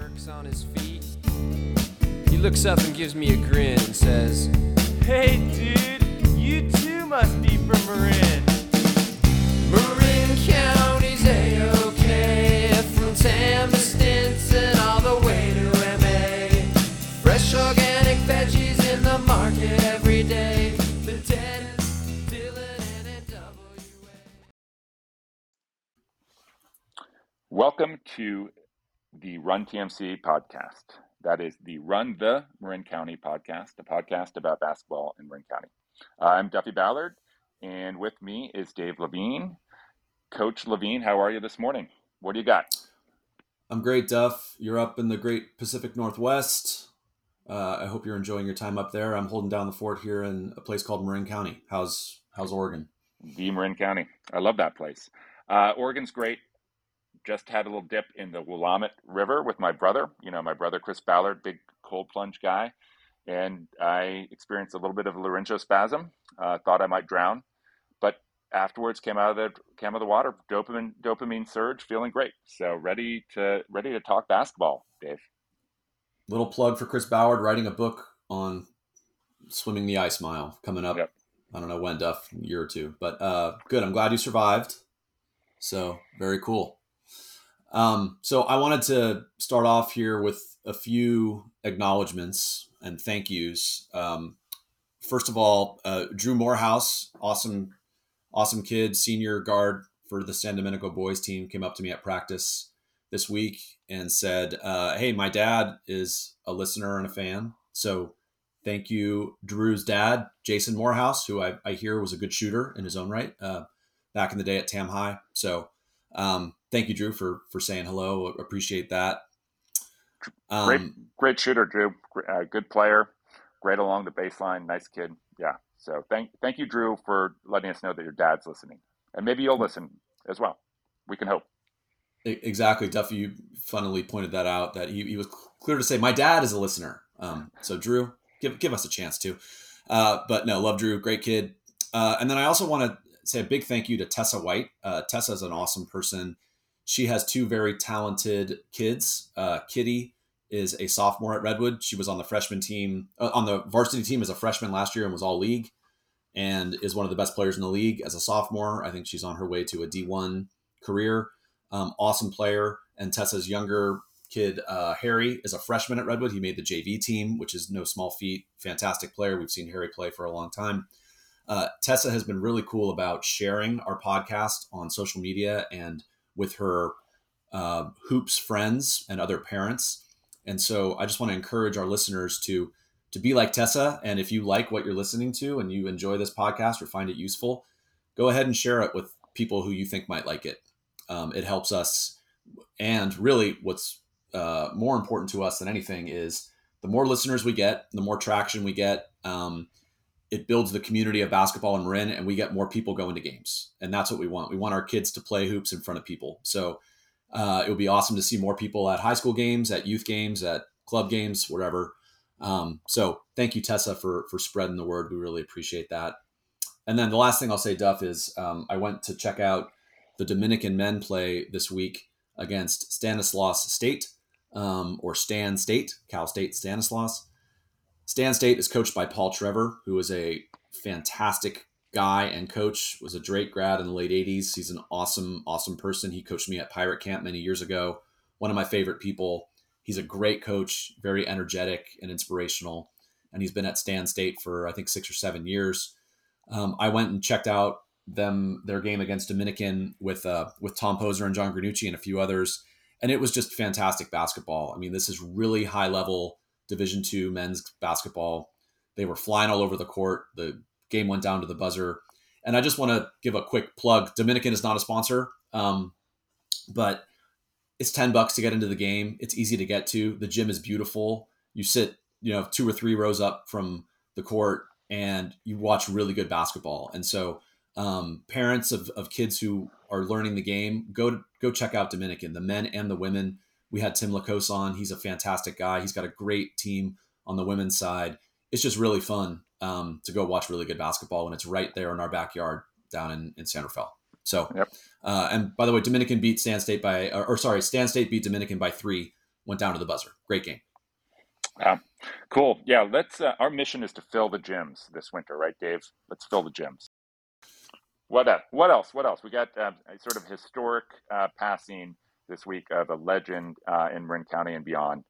Burke's on his feet. He looks up and gives me a grin and says, Hey, dude, you too must be from Marin. Marin County's A-OK From Tam to Stinson all the way to MA Fresh organic veggies in the market every day The Dennis, Dylan, and NWA Welcome to the Run TMC podcast. That is the Run the Marin County podcast, a podcast about basketball in Marin County. I'm Duffy Ballard, and with me is Dave Levine. Coach Levine, how are you this morning? What do you got? I'm great, Duff. You're up in the great Pacific Northwest. Uh, I hope you're enjoying your time up there. I'm holding down the fort here in a place called Marin County. How's how's Oregon? The Marin County. I love that place. Uh, Oregon's great. Just had a little dip in the Willamette River with my brother. You know, my brother Chris Ballard, big cold plunge guy, and I experienced a little bit of laryngospasm. Uh, thought I might drown, but afterwards came out of the came out of the water, dopamine dopamine surge, feeling great. So ready to ready to talk basketball, Dave. Little plug for Chris Ballard writing a book on swimming the ice mile coming up. Yep. I don't know when, Duff, year or two, but uh, good. I'm glad you survived. So very cool. Um, so I wanted to start off here with a few acknowledgments and thank yous. Um, first of all, uh, Drew Morehouse, awesome, awesome kid, senior guard for the San Domenico boys team, came up to me at practice this week and said, uh, "Hey, my dad is a listener and a fan, so thank you, Drew's dad, Jason Morehouse, who I, I hear was a good shooter in his own right uh, back in the day at Tam High. So." Um, thank you, Drew, for for saying hello. Appreciate that. Um, Great, great shooter, Drew. Uh, good player. Great along the baseline. Nice kid. Yeah. So thank thank you, Drew, for letting us know that your dad's listening, and maybe you'll listen as well. We can hope. Exactly, Duffy. You funnily pointed that out. That he, he was clear to say, "My dad is a listener." Um, so, Drew, give give us a chance to. Uh, but no, love Drew, great kid. Uh, and then I also want to say a big thank you to Tessa White. Uh, Tessa is an awesome person. She has two very talented kids. Uh, Kitty is a sophomore at Redwood. She was on the freshman team, uh, on the varsity team as a freshman last year and was all league, and is one of the best players in the league as a sophomore. I think she's on her way to a D1 career. Um, awesome player. And Tessa's younger kid, uh, Harry, is a freshman at Redwood. He made the JV team, which is no small feat. Fantastic player. We've seen Harry play for a long time. Uh, Tessa has been really cool about sharing our podcast on social media and with her uh, hoops friends and other parents. And so I just want to encourage our listeners to to be like Tessa. And if you like what you're listening to and you enjoy this podcast or find it useful, go ahead and share it with people who you think might like it. Um, it helps us. And really, what's uh, more important to us than anything is the more listeners we get, the more traction we get. Um, it builds the community of basketball in Marin, and we get more people going to games, and that's what we want. We want our kids to play hoops in front of people. So uh, it would be awesome to see more people at high school games, at youth games, at club games, whatever. Um, so thank you, Tessa, for for spreading the word. We really appreciate that. And then the last thing I'll say, Duff, is um, I went to check out the Dominican men play this week against Stanislaus State um, or Stan State, Cal State Stanislaus. Stan State is coached by Paul Trevor, who is a fantastic guy and coach. Was a Drake grad in the late '80s. He's an awesome, awesome person. He coached me at Pirate Camp many years ago. One of my favorite people. He's a great coach, very energetic and inspirational. And he's been at Stan State for I think six or seven years. Um, I went and checked out them their game against Dominican with uh, with Tom Poser and John Granucci and a few others, and it was just fantastic basketball. I mean, this is really high level Division two men's basketball. They were flying all over the court. The game went down to the buzzer, and I just want to give a quick plug. Dominican is not a sponsor, um, but it's ten bucks to get into the game. It's easy to get to. The gym is beautiful. You sit, you know, two or three rows up from the court, and you watch really good basketball. And so, um, parents of, of kids who are learning the game, go to, go check out Dominican, the men and the women. We had Tim Lacose on. He's a fantastic guy. He's got a great team on the women's side. It's just really fun um, to go watch really good basketball when it's right there in our backyard down in, in San Rafael. So, Yep. uh, and by the way, Dominican beat Stan State by, or, or sorry, Stan State beat Dominican by three went down to the buzzer. Great game. Uh, cool. Yeah, let's. Uh, our mission is to fill the gyms this winter, right, Dave? Let's fill the gyms. What uh, What else? What else? We got uh, a sort of historic uh, passing this week of a legend uh, in Marin County and beyond.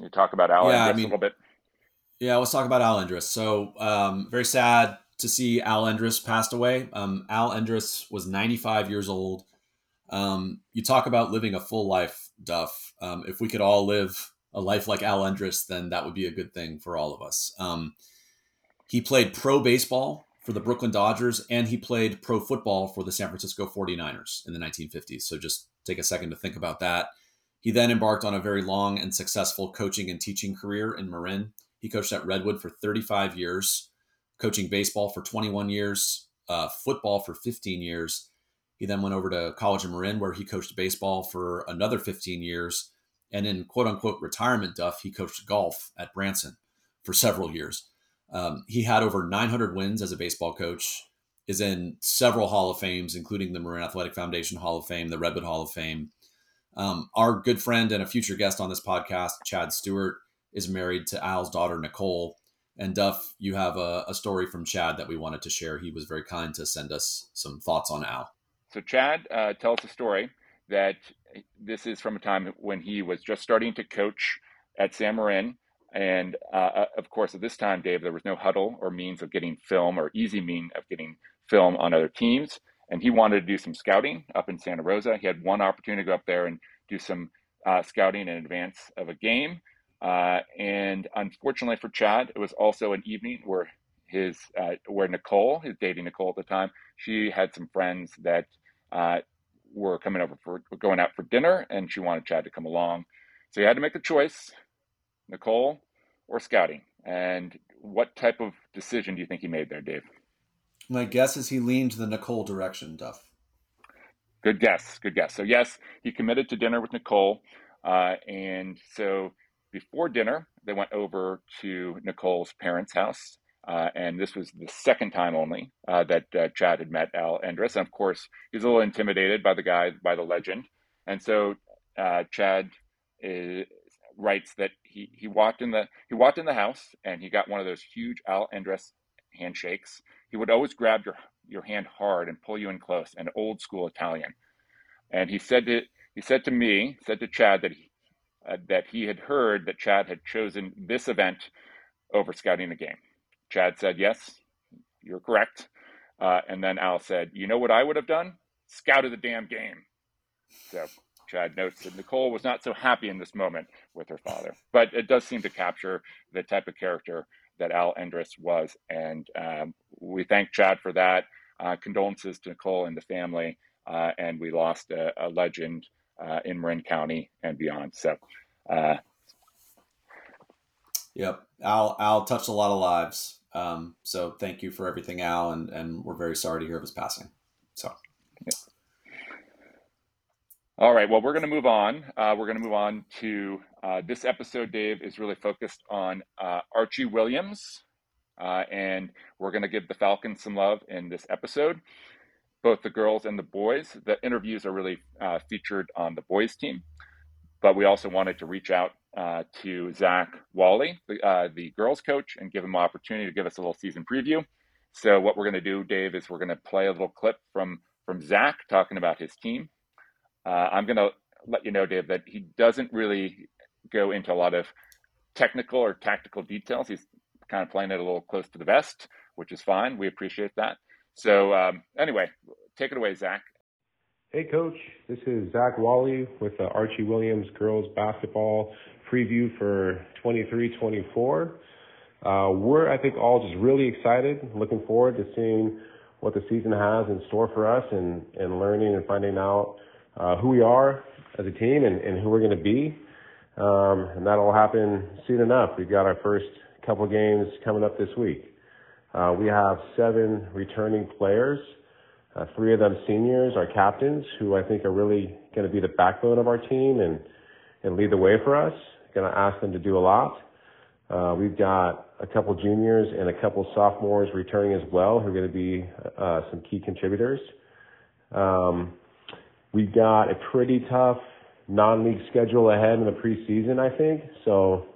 You talk about Al Yeah, I mean- a little bit. Yeah, let's talk about Al Endriss. So, um, very sad to see Al Endriss passed away. Um, Al Endriss was 95 years old. Um, you talk about living a full life, Duff. Um, if we could all live a life like Al Endriss, then that would be a good thing for all of us. Um, he played pro baseball for the Brooklyn Dodgers and he played pro football for the San Francisco 49ers in the 1950s. So just take a second to think about that. He then embarked on a very long and successful coaching and teaching career in Marin. He coached at Redwood for 35 years, coaching baseball for 21 years, uh, football for 15 years. He then went over to College of Marin, where he coached baseball for another 15 years. And in quote unquote retirement duff, he coached golf at Branson for several years. Um, he had over 900 wins as a baseball coach, is in several Hall of Fames, including the Marin Athletic Foundation Hall of Fame, the Redwood Hall of Fame. Um, our good friend and a future guest on this podcast, Chad Stewart, is married to Al's daughter, Nicole. And Duff, you have a, a story from Chad that we wanted to share. He was very kind to send us some thoughts on Al. So Chad uh, tells a story that this is from a time when he was just starting to coach at San Marin. And uh, of course, at this time, Dave, there was no Hudl or means of getting film or easy mean of getting film on other teams. And he wanted to do some scouting up in Santa Rosa. He had one opportunity to go up there and do some uh, scouting in advance of a game. Uh, and unfortunately for Chad, it was also an evening where his uh, where Nicole, his dating Nicole at the time, she had some friends that uh, were coming over for going out for dinner, and she wanted Chad to come along. So he had to make a choice: Nicole or scouting. And what type of decision do you think he made there, Dave? My guess is he leaned the Nicole direction, Duff. Good guess. Good guess. So yes, he committed to dinner with Nicole, uh, and so before dinner, they went over to Nicole's parents' house, uh, and this was the second time only uh, that uh, Chad had met Al Endriss. And of course, he's a little intimidated by the guy, by the legend, and so uh, Chad is, writes that he he walked in the he walked in the house and he got one of those huge Al Endriss handshakes. He would always grab your your hand hard and pull you in close, an old school Italian. And he said to he said to me, said to Chad that he uh, that he had heard that Chad had chosen this event over scouting the game. Chad said, "Yes, you're correct." Uh, and then Al said, "You know what I would have done? Scouted the damn game." So Chad notes that Nicole was not so happy in this moment with her father, but it does seem to capture the type of character that Al Endriss was, and um, we thank Chad for that. Uh, condolences to Nicole and the family, uh, and we lost a, a legend uh, in Marin County and beyond. So, uh, Yep. Al Al touched a lot of lives. Um, so thank you for everything, Al, and, and we're very sorry to hear of his passing. So all right, well, we're going to move on. Uh, we're going to move on to uh, this episode. Dave is really focused on uh, Archie Williams, uh, and we're going to give the Falcons some love in this episode. Both the girls and the boys. The interviews are really uh, featured on the boys' team, but we also wanted to reach out uh, to Zach Wahle, the, the girls' coach, and give him an opportunity to give us a little season preview. So, what we're going to do, Dave, is we're going to play a little clip from from Zach talking about his team. Uh, I'm going to let you know, Dave, that he doesn't really go into a lot of technical or tactical details. He's kind of playing it a little close to the vest, which is fine. We appreciate that. So, um, anyway, take it away, Zach. Hey, Coach. This is Zach Wahle with the Archie Williams girls basketball preview for 23 24. Uh, we're, I think, all just really excited, looking forward to seeing what the season has in store for us and, and learning and finding out uh, who we are as a team and, and who we're going to be. Um, and that'll happen soon enough. We've got our first couple games coming up this week. Uh, we have seven returning players, uh, three of them seniors, our captains, who I think are really going to be the backbone of our team and, and lead the way for us. Going to ask them to do a lot. Uh, we've got a couple juniors and a couple sophomores returning as well, who are going to be uh, some key contributors. Um, we've got a pretty tough non-league schedule ahead in the preseason. I think so.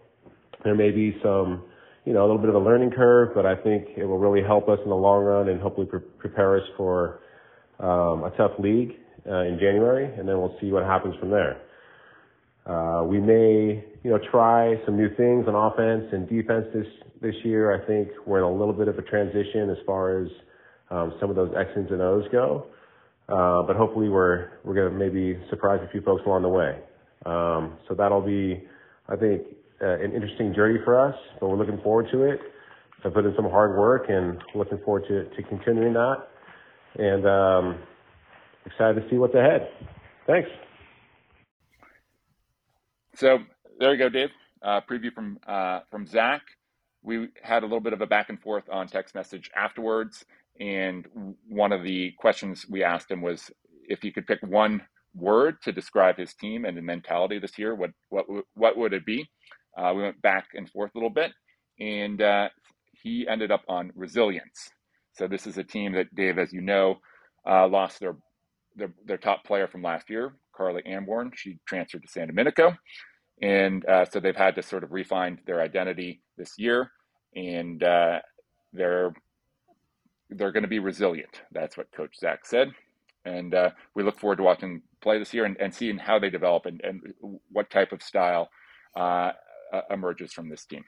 There may be some, you know, a little bit of a learning curve, but I think it will really help us in the long run and hopefully pre- prepare us for um, a tough league uh, in January, and then we'll see what happens from there. Uh, we may, you know, try some new things on offense and defense this this year. I think we're in a little bit of a transition as far as um, some of those X's and O's go. Uh, but hopefully we're we're gonna maybe surprise a few folks along the way. Um, so that'll be, I think, uh, an interesting journey for us. But we're looking forward to it. I put in some hard work and looking forward to to continuing that. And um, excited to see what's ahead. Thanks. So there you go, Dave. Uh, preview from uh, from Zach. We had a little bit of a back and forth on text message afterwards, and one of the questions we asked him was if he could pick one word to describe his team and the mentality this year, what what what would it be? Uh, we went back and forth a little bit, and uh, he ended up on resilience. So this is a team that Dave, as you know, uh, lost their, their their top player from last year, Carly Amborn. She transferred to San Domenico. And uh, so they've had to sort of refine their identity this year. And uh, they're they're going to be resilient. That's what Coach Zach said. And uh, we look forward to watching play this year and, and seeing how they develop and, and what type of style uh, emerges from this team.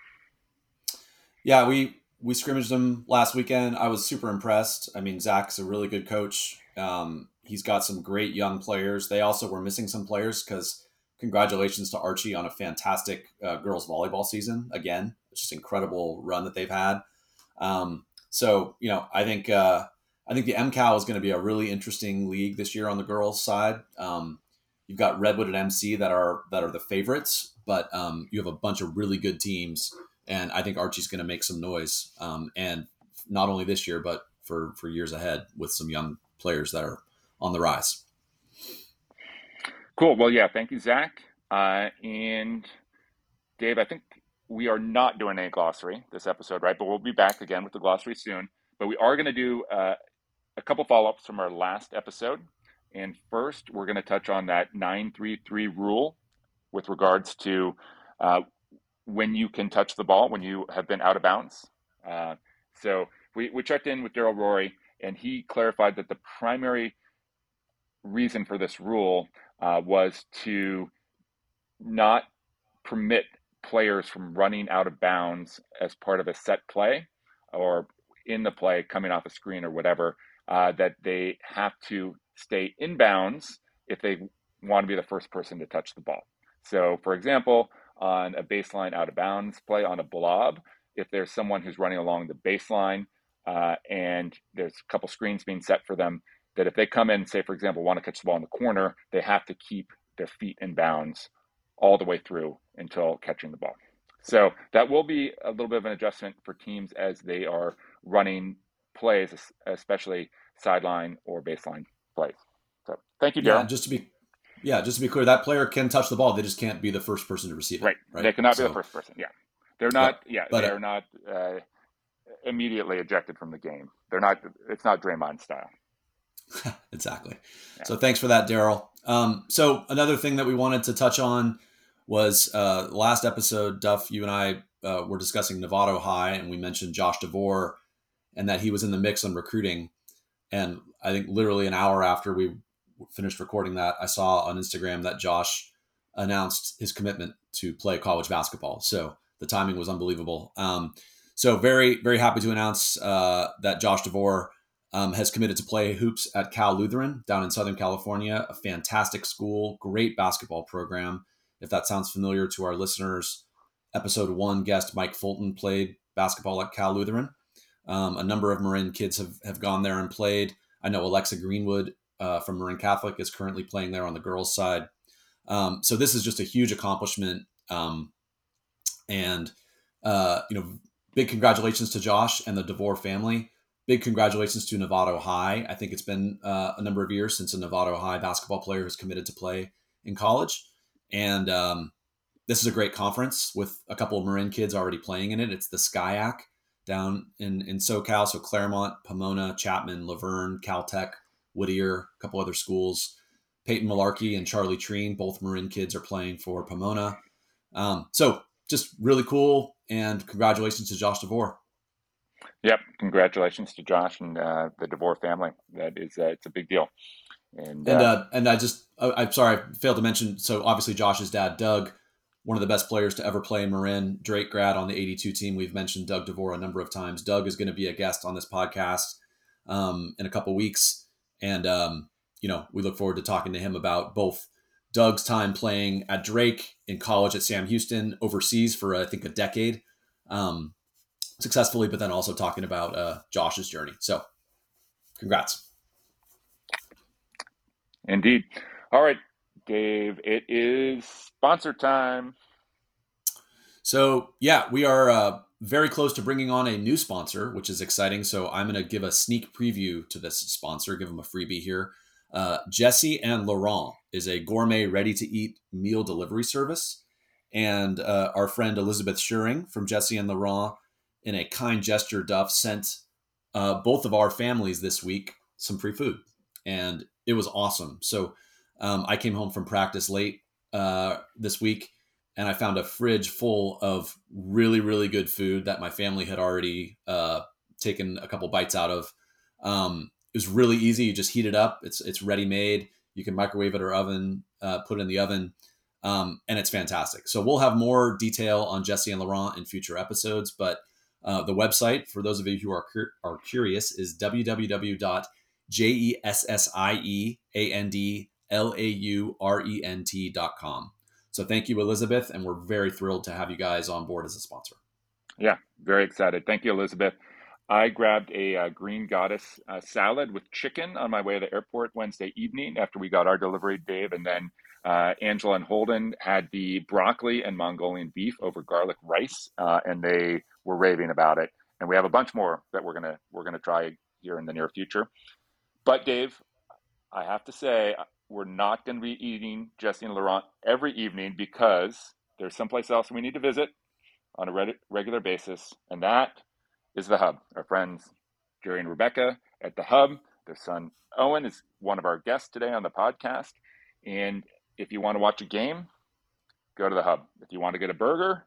Yeah, we we scrimmaged them last weekend. I was super impressed. I mean, Zach's a really good coach. Um, he's got some great young players. They also were missing some players because congratulations to Archie on a fantastic uh, girls volleyball season again. It's just incredible run that they've had. Um, so you know, I think uh, I think the MCAL is going to be a really interesting league this year on the girls' side. Um, you've got Redwood and MC that are that are the favorites, but um, you have a bunch of really good teams, and I think Archie's going to make some noise. Um, and not only this year, but for for years ahead with some young players that are on the rise. Cool. Well, yeah. Thank you, Zach. Uh, and Dave, I think we are not doing a glossary this episode, right? But we'll be back again with the glossary soon. But we are going to do uh, a couple follow ups from our last episode. And first, we're going to touch on that 933 rule with regards to uh, when you can touch the ball when you have been out of bounds. Uh, so we, we checked in with Daryl Rory, and he clarified that the primary reason for this rule uh, was to not permit players from running out of bounds as part of a set play or in the play coming off a screen or whatever, uh, that they have to stay in bounds if they want to be the first person to touch the ball. So, for example, on a baseline out of bounds play on a blob, if there's someone who's running along the baseline uh, and there's a couple screens being set for them, that if they come in, say, for example, want to catch the ball in the corner, they have to keep their feet in bounds all the way through until catching the ball. So that will be a little bit of an adjustment for teams as they are running plays, especially sideline or baseline plays. So thank you, Daryl. Yeah, just to be yeah, just to be clear, that player can touch the ball. They just can't be the first person to receive it. Right. right? They cannot so, be the first person. Yeah. They're not. Yeah. but, they're uh, not uh, immediately ejected from the game. They're not. It's not Draymond style. exactly. Yeah. So thanks for that, Daryl. Um, so another thing that we wanted to touch on was uh, last episode, Duff, you and I uh, were discussing Novato High, and we mentioned Josh DeVore and that he was in the mix on recruiting. And I think literally an hour after we finished recording that, I saw on Instagram that Josh announced his commitment to play college basketball. So the timing was unbelievable. Um, so very, very happy to announce uh, that Josh DeVore um, has committed to play hoops at Cal Lutheran down in Southern California, a fantastic school, great basketball program. If that sounds familiar to our listeners, episode one guest Mike Fulton played basketball at Cal Lutheran. Um, a number of Marin kids have, have gone there and played. I know Alexa Greenwood uh, from Marin Catholic is currently playing there on the girls' side. Um, so this is just a huge accomplishment. Um, and, uh, you know, big congratulations to Josh and the DeVore family big congratulations to Novato High. I think it's been uh, a number of years since a Novato High basketball player has committed to play in college. And um, this is a great conference with a couple of Marin kids already playing in it. It's the SCIAC down in, in SoCal. So Claremont, Pomona, Chapman, La Verne, Caltech, Whittier, a couple other schools. Peyton Malarkey and Charlie Treen, both Marin kids, are playing for Pomona. Um, so just really cool. And congratulations to Josh DeVore. Yep, congratulations to Josh and uh, the DeVore family. That is, uh, it's a big deal. And And uh, uh, and I just I, I'm sorry I failed to mention. So obviously Josh's dad, Doug, one of the best players to ever play in Marin, Drake grad on the 82 team. We've mentioned Doug DeVore a number of times. Doug is going to be a guest on this podcast um, in a couple weeks, and um, you know we look forward to talking to him about both Doug's time playing at Drake in college at Sam Houston, overseas for I think a decade, um, successfully, but then also talking about uh, Josh's journey. So, congrats. Indeed. All right, Dave, it is sponsor time. So yeah, we are uh, very close to bringing on a new sponsor, which is exciting. So I'm going to give a sneak preview to this sponsor, give them a freebie here. Uh, Jessie and Laurent is a gourmet, ready-to-eat meal delivery service, and uh, our friend Elizabeth Schuring from Jessie and Laurent, in a kind gesture, Duff sent uh, both of our families this week some free food, and it was awesome. So um, I came home from practice late uh, this week and I found a fridge full of really, really good food that my family had already uh, taken a couple bites out of. Um, it was really easy. You just heat it up. It's it's ready made. You can microwave it or oven, uh, put it in the oven, um, and it's fantastic. So we'll have more detail on Jessie and Laurent in future episodes. But uh, the website for those of you who are cur- are curious is www.jessie.com. So thank you, Elizabeth, and we're very thrilled to have you guys on board as a sponsor. Yeah, very excited. Thank you, Elizabeth. I grabbed a uh, green goddess uh, salad with chicken on my way to the airport Wednesday evening after we got our delivery, Dave. And then uh, Angela and Holden had the broccoli and Mongolian beef over garlic rice, uh, and they were raving about it. And we have a bunch more that we're gonna we're gonna try here in the near future. But Dave, I have to say uh, we're not going to be eating Jessie and Laurent every evening because there's someplace else we need to visit on a regular basis, and that is the Hub. Our friends Jerry and Rebecca at the Hub. Their son Owen is one of our guests today on the podcast. And if you want to watch a game, go to the Hub. If you want to get a burger,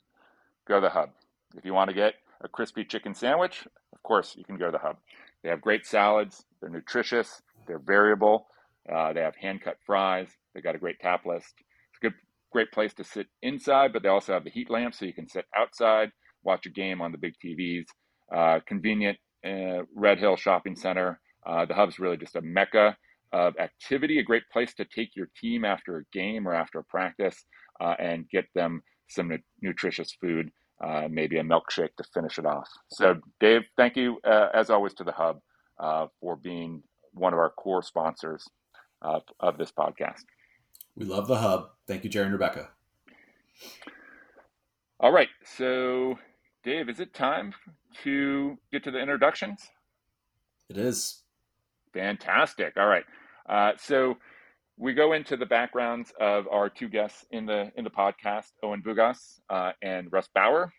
go to the Hub. If you want to get a crispy chicken sandwich, of course, you can go to the Hub. They have great salads. They're nutritious. They're variable. Uh, they have hand cut fries. They got a great tap list. It's a good, great place to sit inside, but they also have the heat lamp, so you can sit outside, watch a game on the big TVs. Uh, convenient uh, Red Hill Shopping Center. Uh, the hub's really just a mecca of activity, a great place to take your team after a game or after a practice uh, and get them some nu- nutritious food, uh, maybe a milkshake to finish it off. So, Dave, thank you uh, as always to the hub for being one of our core sponsors of, of this podcast. We love the hub. Thank you, Jerry and Rebecca. All right. So, Dave, is it time to get to the introductions? It is. Fantastic. All right. Uh, so we go into the backgrounds of our two guests in the in the podcast, Owen Bugas uh, and Russ Bauer,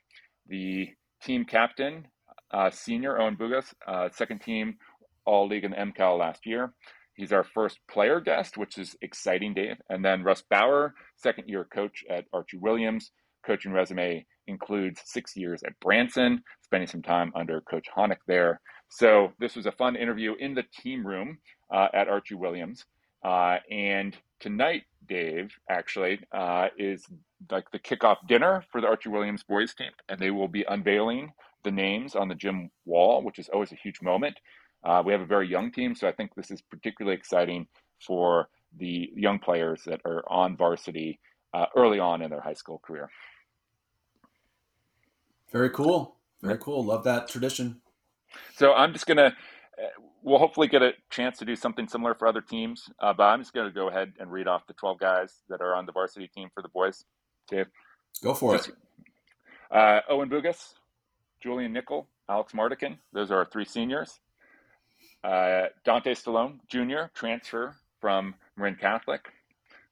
the team captain, uh, senior Owen Bugas, uh, second team All League in MCAL last year. He's our first player guest, which is exciting, Dave. And then Russ Bauer, second year coach at Archie Williams. Coaching resume includes six years at Branson, spending some time under Coach Honick there. So this was a fun interview in the team room uh, at Archie Williams. Uh, and tonight, Dave, actually, uh, is like the kickoff dinner for the Archie Williams boys team, and they will be unveiling the names on the gym wall, which is always a huge moment. Uh, we have a very young team, so I think this is particularly exciting for the young players that are on varsity uh, early on in their high school career. Very cool. Very cool. Love that tradition. So I'm just gonna. We'll hopefully get a chance to do something similar for other teams, uh, but I'm just going to go ahead and read off the 12 guys that are on the varsity team for the boys. Dave, Go for Just- it. uh, Owen Bugas, Julian Nickel, Alex Mardikin. Those are our three seniors. Uh, Dante Stallone Jr., transfer from Marin Catholic.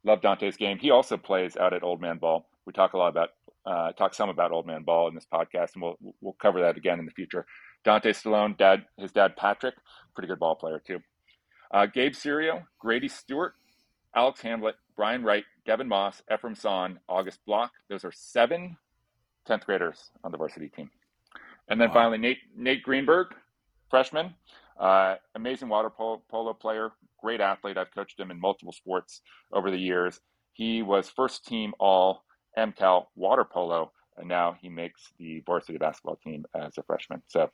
Love Dante's game. He also plays out at Old Man Ball. We talk a lot about, uh, talk some about Old Man Ball in this podcast, and we'll we'll cover that again in the future. Dante Stallone, dad, his dad Patrick, pretty good ball player too. Uh, Gabe Serio, Grady Stewart, Alex Hamlet, Brian Wright, Devin Moss, Ephraim Son, August Block. Those are seven 10th graders on the varsity team. And then Wow. finally, Nate, Nate Greenberg, freshman, uh, amazing water polo, polo player, great athlete. I've coached him in multiple sports over the years. He was first team all MCAL water polo, and now he makes the varsity basketball team as a freshman. So,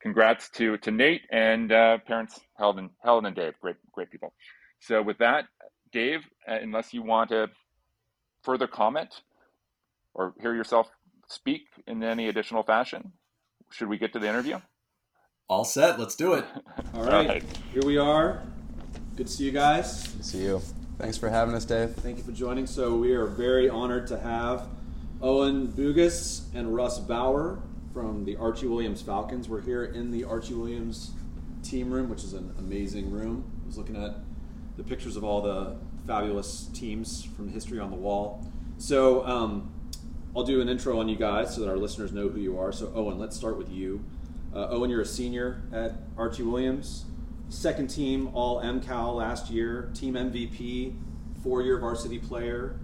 congrats to to Nate and uh, parents Helen, Helen and Dave. Great, great people. So, with that, Dave, uh, unless you want to further comment or hear yourself speak in any additional fashion, should we get to the interview? All set. Let's do it. All right. All right. Here we are. Good to see you guys. Good to see you. Thanks for having us, Dave. Thank you for joining. So we are very honored to have Owen Bugas and Russ Bauer from the Archie Williams Falcons. We're here in the Archie Williams team room, which is an amazing room. I was looking at the pictures of all the fabulous teams from history on the wall. So um, I'll do an intro on you guys so that our listeners know who you are. So Owen, let's start with you. Uh, Owen, you're a senior at Archie Williams, second team All MCAL last year, team MVP, four-year varsity player.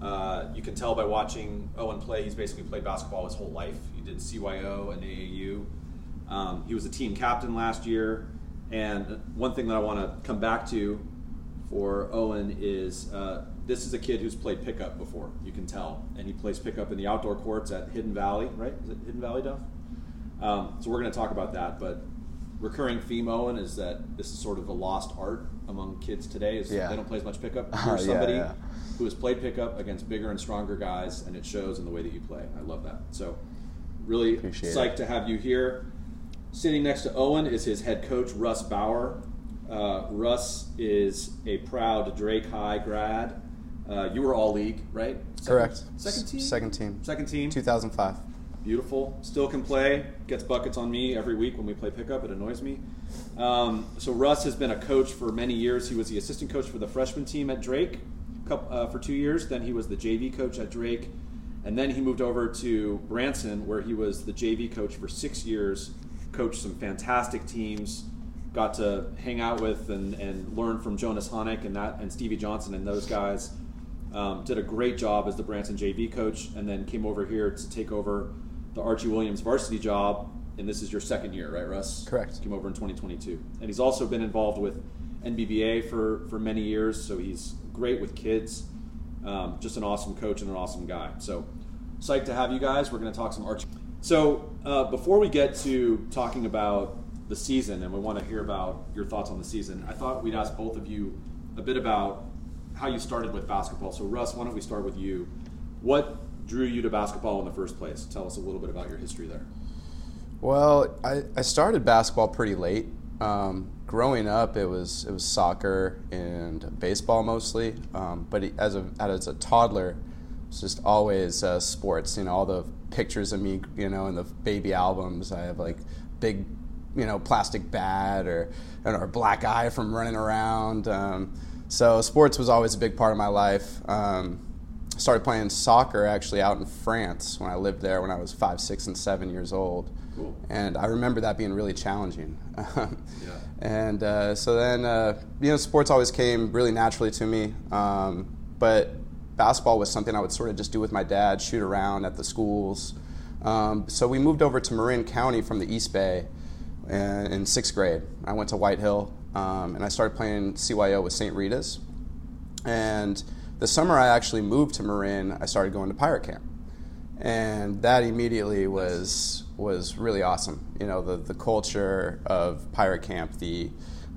Uh, you can tell by watching Owen play, he's basically played basketball his whole life. Did CYO and AAU. Um, he was a team captain last year. And one thing that I want to come back to for Owen is uh, this is a kid who's played pickup before. You can tell, and he plays pickup in the outdoor courts at Hidden Valley, right? Is it Hidden Valley, Duff? Um, so we're going to talk about that. But recurring theme, Owen, is that this is sort of a lost art among kids today. Is Yeah. they don't play as much pickup. You're yeah, somebody yeah. who has played pickup against bigger and stronger guys, and it shows in the way that you play. I love that. So really Appreciate psyched it. to have you here. Sitting next to Owen is his head coach, Russ Bauer. Uh, Russ is a proud Drake High grad. Uh, you were all league, right? Second- Correct. Second team. Second team. Second team. 2005. Beautiful. Still can play. Gets buckets on me every week when we play pickup. It annoys me. Um, so Russ has been a coach for many years. He was the assistant coach for the freshman team at Drake uh, for two years. Then he was the JV coach at Drake, and then he moved over to Branson, where he was the JV coach for six years. Coached some fantastic teams. Got to hang out with and, and learn from Jonas Honick and that and Stevie Johnson and those guys. Um, did a great job as the Branson JV coach, and then came over here to take over the Archie Williams varsity job. And this is your second year, right, Russ? Correct. Came over in 2022, and he's also been involved with NBBA for for many years. So he's great with kids. Um, just an awesome coach and an awesome guy. So psyched to have you guys. We're going to talk some Archie. So uh, before we get to talking about the season, and we want to hear about your thoughts on the season, I thought we'd ask both of you a bit about how you started with basketball. So Russ, why don't we start with you? What drew you to basketball in the first place? Tell us a little bit about your history there. Well, I, I started basketball pretty late. Um, growing up, it was it was soccer and baseball mostly. Um, but as a as a toddler, it was just always uh, sports. You know, all the pictures of me, you know, in the baby albums. I have like big, you know, plastic bat or or black eye from running around. Um, so sports was always a big part of my life. Um, I started playing soccer actually out in France when I lived there when I was five, six, and seven years old. Cool. And I remember that being really challenging. Yeah. And uh, so then, uh, you know, sports always came really naturally to me. Um, but basketball was something I would sort of just do with my dad, shoot around at the schools. Um, so we moved over to Marin County from the East Bay in, in sixth grade. I went to White Hill um, and I started playing CYO with St. Rita's. And the summer I actually moved to Marin, I started going to pirate camp and that immediately was was really awesome. You know, the the culture of pirate camp, the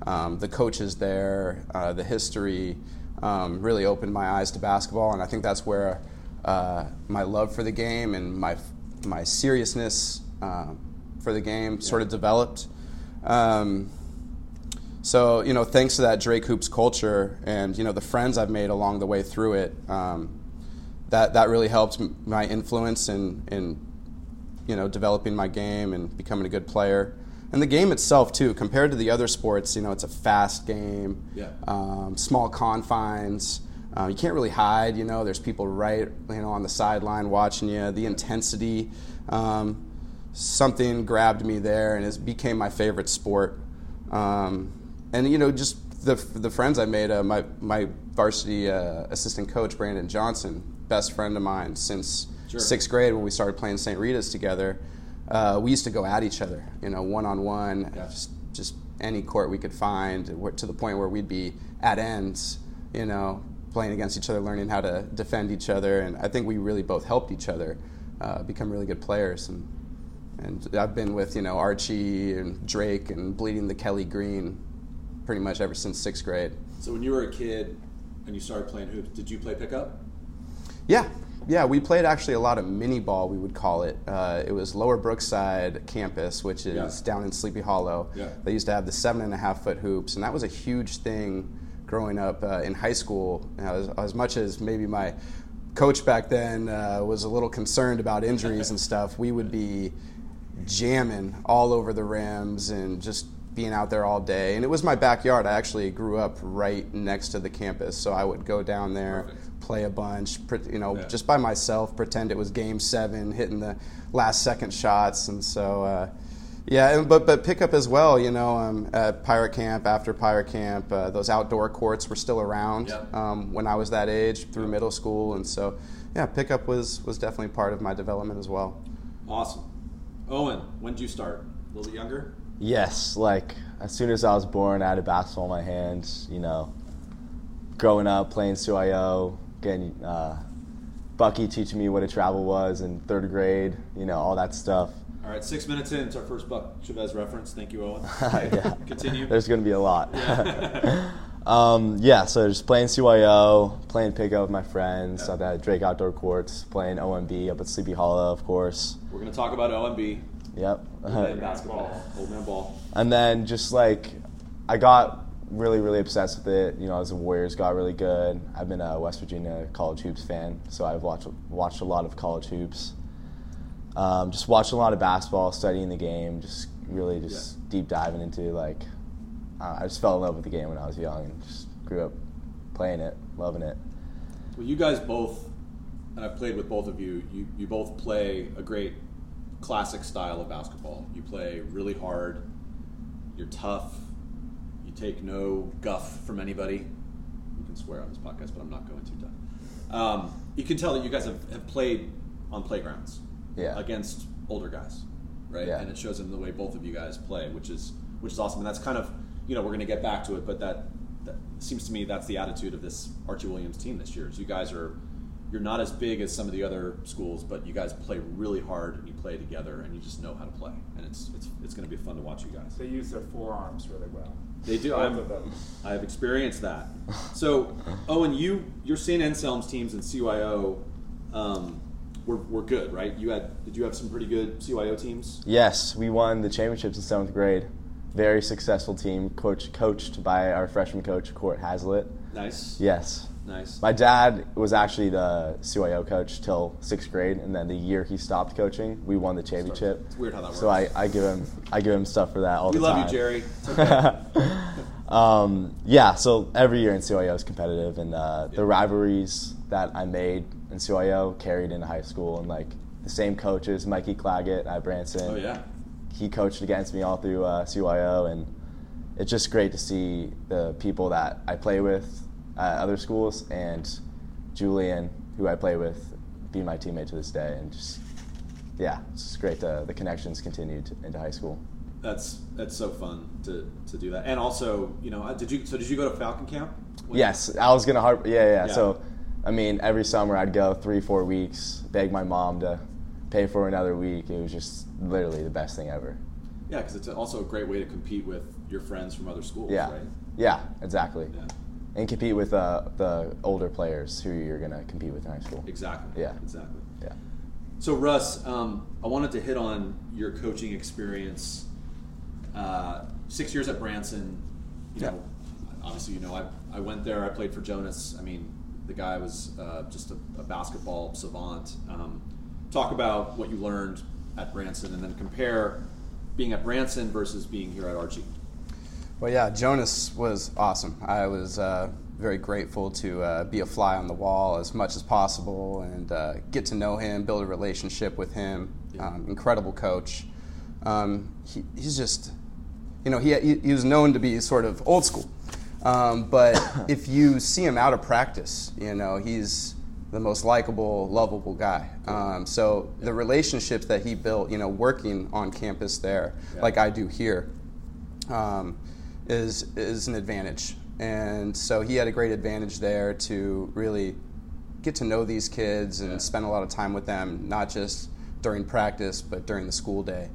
um, the coaches there, uh, the history, um, really opened my eyes to basketball, and I think that's where uh, my love for the game and my my seriousness um, for the game sort of developed. Um, so you know, thanks to that Drake hoops culture and you know the friends I've made along the way through it, um, that that really helped my influence in in you know developing my game and becoming a good player. And the game itself too, compared to the other sports, you know, it's a fast game, Yeah. um, small confines. Uh, you can't really hide. You know, there's people right you know on the sideline watching you. The intensity, um, something grabbed me there, and it became my favorite sport. Um, and you know, just the the friends I made. Uh, my my varsity uh, assistant coach Brandon Johnson, best friend of mine since Sure. sixth grade when we started playing St. Rita's together. Uh, we used to go at each other, you know, one on one, just just any court we could find, to the point where we'd be at ends, you know, playing against each other, learning how to defend each other, and I think we really both helped each other uh, become really good players. And and I've been with you know Archie and Drake and bleeding the Kelly Green pretty much ever since sixth grade. So when you were a kid and you started playing hoops, did you play pickup? Yeah, yeah, we played actually a lot of mini ball. We would call it. Uh, it was Lower Brookside campus, which is Yeah. down in Sleepy Hollow. Yeah. They used to have the seven and a half foot hoops, and that was a huge thing growing up uh, in high school. You know, as, as much as maybe my coach back then uh, was a little concerned about injuries and stuff, we would be jamming all over the rims and just being out there all day. And it was my backyard. I actually grew up right next to the campus, so I would go down there, Perfect. Play a bunch, you know, Yeah. just by myself, pretend it was game seven, hitting the last second shots. And so, uh, yeah, and, but, but pickup as well, you know, um, at Pirate Camp, after Pirate Camp, uh, those outdoor courts were still around Yeah. um, when I was that age through middle school. And so, yeah, pickup was, was definitely part of my development as well. Awesome. Owen, when did you start? A little bit younger? Yes, like as soon as I was born, I had a basketball in my hands. You know, growing up playing CYO, getting uh, Bucky teaching me what a travel was in third grade. You know, all that stuff. All right, six minutes in. It's our first Buck Chavez reference. Thank you, Owen. yeah. Continue. There's going to be a lot. um, yeah, so just playing CYO, playing pickup with my friends Yeah. at Drake Outdoor Courts, playing OMB up at Sleepy Hollow, of course. We're going to talk about OMB, Yep. old man basketball, old man ball. And then just like I got really, really obsessed with it. You know, as the Warriors got really good. I've been a West Virginia college hoops fan, so I've watched watched a lot of college hoops. Um, just watching a lot of basketball, studying the game, just really just deep diving into like. Uh, I just fell in love with the game when I was young and just grew up playing it, loving it. Well, you guys both, and I've played with both of you, you, you both play a great classic style of basketball. You play really hard, you're tough, you take no guff from anybody. You can swear on this podcast, but I'm not going to. Tough. Um, you can tell that you guys have, have played on playgrounds Yeah. against older guys, right? Yeah. And it shows in the way both of you guys play, which is which is awesome. And that's kind of you know we're going to get back to it, but that, that seems to me that's the attitude of this Archie Williams team this year. Is you guys are you're not as big as some of the other schools, but you guys play really hard and you play together and you just know how to play, and it's it's it's going to be fun to watch you guys. They use their forearms really well. They do. Both I'm, of them. I have experienced that. So, Owen, you you're St. Anselm's teams and CYO um, were, were good, right? You had did you have some pretty good CYO teams? Yes, we won the championships in seventh grade. Very successful team, coach, coached by our freshman coach, Court Hazlitt. Nice. Yes. Nice. My dad was actually the CYO coach till sixth grade, and then the year he stopped coaching, we won the championship. It's weird how that works. So I. I give him I give him stuff for that all we the time. We love you, Jerry. It's okay. um, yeah, so every year in CYO is competitive, and uh, the rivalries that I made in CYO carried into high school, and like the same coaches, Mikey Claggett I Branson. oh yeah. he coached against me all through uh, CYO, and it's just great to see the people that I play with at other schools and Julian, who I play with, be my teammate to this day, and just yeah, it's just great. To, the connections continued into high school. That's that's so fun to, to do that. And also, you know, uh, did you so did you go to Falcon Camp? Yes, I was gonna harp. Yeah, yeah, Yeah. So, I mean, every summer I'd go three, four weeks, beg my mom to pay for another week. It was just literally the best thing ever. Yeah, because it's also a great way to compete with your friends from other schools, Yeah, right? yeah, exactly. Yeah. And compete with uh, the older players who you're gonna compete with in high school. Exactly. Yeah. Exactly. Yeah. So Russ, um, I wanted to hit on your coaching experience. Uh, six years at Branson. You Yeah. know, obviously, you know, I, I went there. I played for Jonas. I mean, the guy was uh, just a, a basketball savant. Um, talk about what you learned at Branson, and then compare being at Branson versus being here at Archie. Well, yeah, Jonas was awesome. I was uh, very grateful to uh, be a fly on the wall as much as possible and uh, get to know him, build a relationship with him. Um, incredible coach. Um, he, he's just, you know, he, he, was known to be sort of old school. Um, but if you see him out of practice, you know he's the most likable, lovable guy. Um, so the relationships that he built, you know, working on campus there, like I do here, um, is is an advantage. And so he had a great advantage there to really get to know these kids and spend a lot of time with them, not just during practice, but during the school day.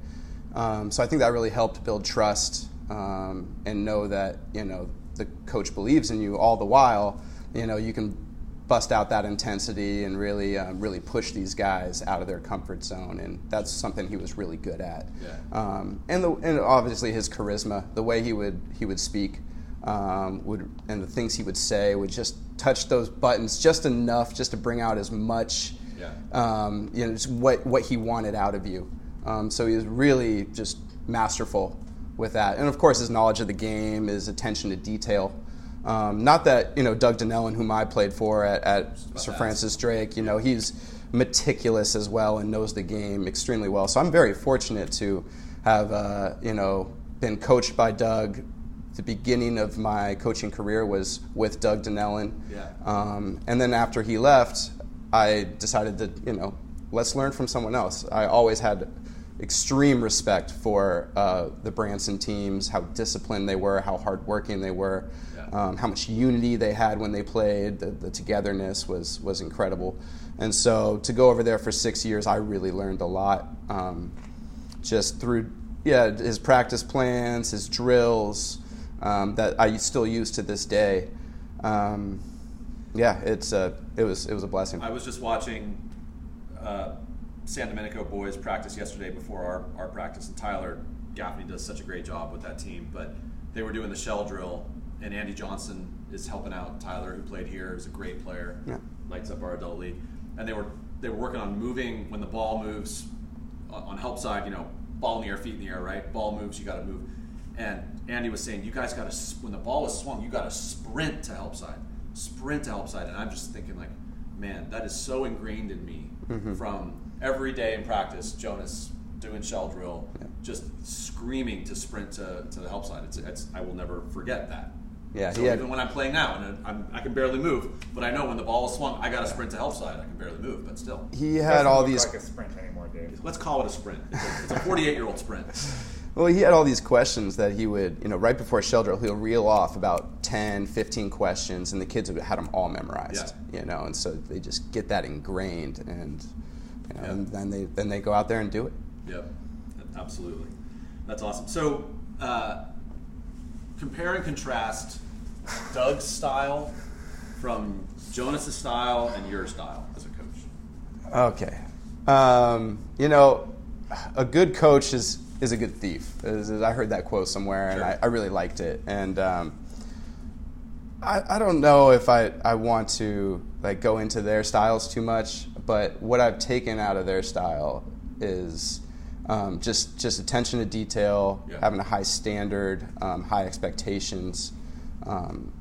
Um, so I think that really helped build trust um, and know that you know the coach believes in you all the while. You know you can bust out that intensity and really um, really push these guys out of their comfort zone, and that's something he was really good at. Yeah. Um, and the and obviously his charisma, the way he would he would speak, um, would and the things he would say would just touch those buttons just enough just to bring out as much Yeah. um, you know, just what, what he wanted out of you. Um, so he was really just masterful with that. And of course, his knowledge of the game, his attention to detail. Um, not that, you know, Doug Donnellan, whom I played for at, at Sir that. Francis Drake, you know, he's meticulous as well and knows the game extremely well. So I'm very fortunate to have, uh, you know, been coached by Doug. The beginning of my coaching career was with Doug Donnellan. Yeah. Um, and then after he left, I decided that you know let's learn from someone else. I always had extreme respect for uh, the Branson teams, how disciplined they were, how hardworking they were. Um, how much unity they had when they played. The, the togetherness was was incredible. And so to go over there for six years, I really learned a lot, um, just through yeah his practice plans, his drills um, that I still use to this day. Um, yeah, it's a, it was it was a blessing. I was just watching uh, San Domenico boys practice yesterday before our, our practice, and Tyler Gaffney does such a great job with that team. But they were doing the shell drill, and Andy Johnson is helping out Tyler, who played here, is a great player, Yeah. lights up our adult league, and they were they were working on moving when the ball moves on on help side. You know, ball in the air, feet in the air, right? Ball moves, you got to move. And Andy was saying, you guys got to when the ball is swung, you got to sprint to help side, sprint to help side. And I'm just thinking like, man, that is so ingrained in me mm-hmm. from every day in practice. Jonas doing shell drill, just screaming to sprint to, to the help side. It's, it's I will never forget that. Yeah, So he had- even when I'm playing now and I'm, I can barely move, but I know when the ball is swung, I got to sprint to help side. I can barely move, but still. he had doesn't all these like a sprint anymore, Dave. Let's call it a sprint. It's a- 48 year old sprint. Well, he had all these questions that he would, you know, right before shell drill, he'll reel off about 10, 15 questions, and the kids would had them all memorized, you know, and so they just get that ingrained, and, you know, Yeah. and then they then they go out there and do it. Yep, absolutely. That's awesome. So, uh, compare and contrast Doug's style from Jonas's style and your style as a coach. Okay. Um, you know, a good coach is is a good thief. I heard that quote somewhere, and Sure. I, I really liked it. And um, I, I don't know if I, I want to like go into their styles too much, but what I've taken out of their style is um, just just attention to detail, Yeah. having a high standard, um, high expectations. Um,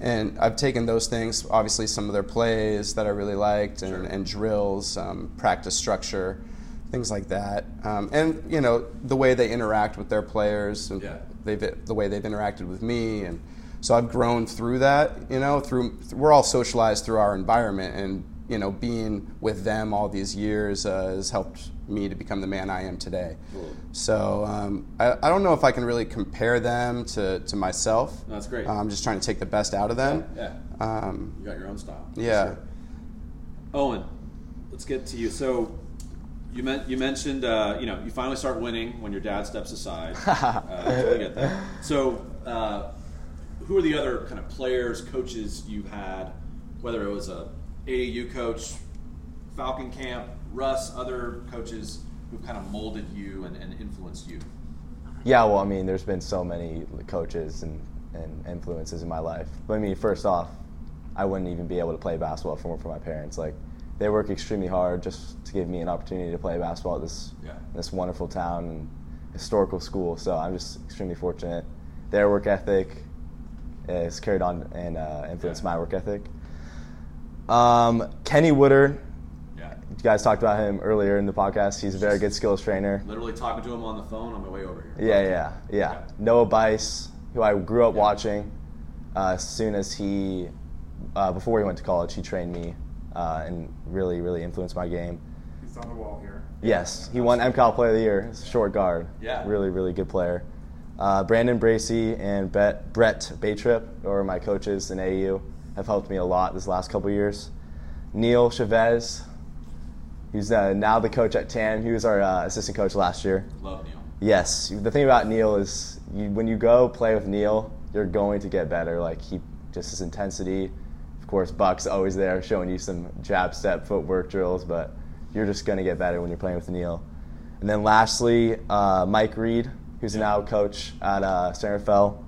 and I've taken those things, obviously some of their plays that I really liked, and, Sure. and drills, um, practice structure, things like that, um, and you know the way they interact with their players, and Yeah. they've the way they've interacted with me, and so I've grown through that. You know, through we're all socialized through our environment, and you know, being with them all these years uh, has helped me to become the man I am today. So um, I, I don't know if I can really compare them to, to myself. That's great. I'm just trying to take the best out of them. Yeah, Um, you got your own style. yeah. Sure. Owen, let's get to you. So, you meant you mentioned uh, you know you finally start winning when your dad steps aside. uh, totally get that. So, uh, who are the other kind of players, coaches you've had, whether it was a AAU coach, Falcon Camp, Russ, other coaches who've kind of molded you and, and influenced you? Yeah, well, I mean, there's been so many coaches and, and influences in my life. But I mean, first off, I wouldn't even be able to play basketball if it weren't for my parents. Like, they work extremely hard just to give me an opportunity to play basketball at this Yeah. this wonderful town and historical school. So I'm just extremely fortunate. Their work ethic has carried on and uh, influenced Yeah. my work ethic. Um, Kenny Woodard. You guys talked about him earlier in the podcast. He's a very good skills trainer. Literally talking to him on the phone on my way over here. Yeah, yeah, yeah. Noah Bice, who I grew up Yeah. watching. Uh, as soon as he, uh, before he went to college, he trained me uh, and really, really influenced my game. He's on the wall here. Yes, he won MCAL Player of the Year. He's a short guard. Yeah. Really, really good player. Uh, Brandon Bracy and Bet, Brett Baytrip, or my coaches in AAU, have helped me a lot this last couple years. Neil Chavez, who's uh, now the coach at TAM. He was our uh, assistant coach last year. Love Neil. Yes, the thing about Neil is you, when you go play with Neil, you're going to get better. Like he, just his intensity. Of course, Buck's always there showing you some jab step footwork drills, but you're just going to get better when you're playing with Neil. And then lastly, uh, Mike Reed, who's now coach at uh, Center Fell.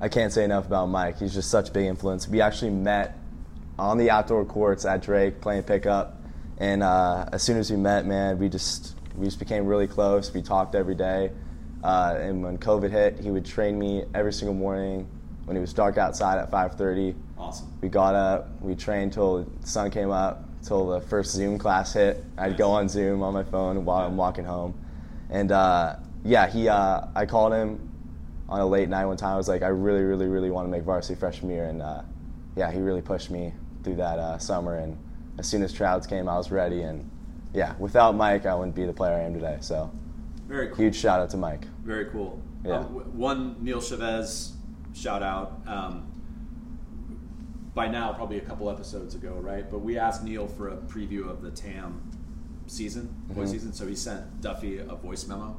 I can't say enough about Mike. He's just such a big influence. We actually met on the outdoor courts at Drake playing pickup, and uh, as soon as we met, man, we just we just became really close. We talked every day, uh, and when COVID hit, he would train me every single morning when it was dark outside at 5:30. Awesome. We got up, we trained till the sun came up, till the first Zoom class hit. I'd go on Zoom on my phone while I'm walking home, and uh, yeah, he uh, I called him on a late night one time. I was like, I really, really, really want to make varsity freshman year, and uh, yeah, he really pushed me through that uh, summer. And as soon as Trouts came, I was ready. And yeah, without Mike, I wouldn't be the player I am today. So Very cool. huge shout out to Mike. Very cool. Yeah. Um, one Neil Chavez shout out. Um, by now, probably a couple episodes ago, right? But we asked Neil for a preview of the TAM season, boy Mhm. season. So he sent Duffy a voice memo,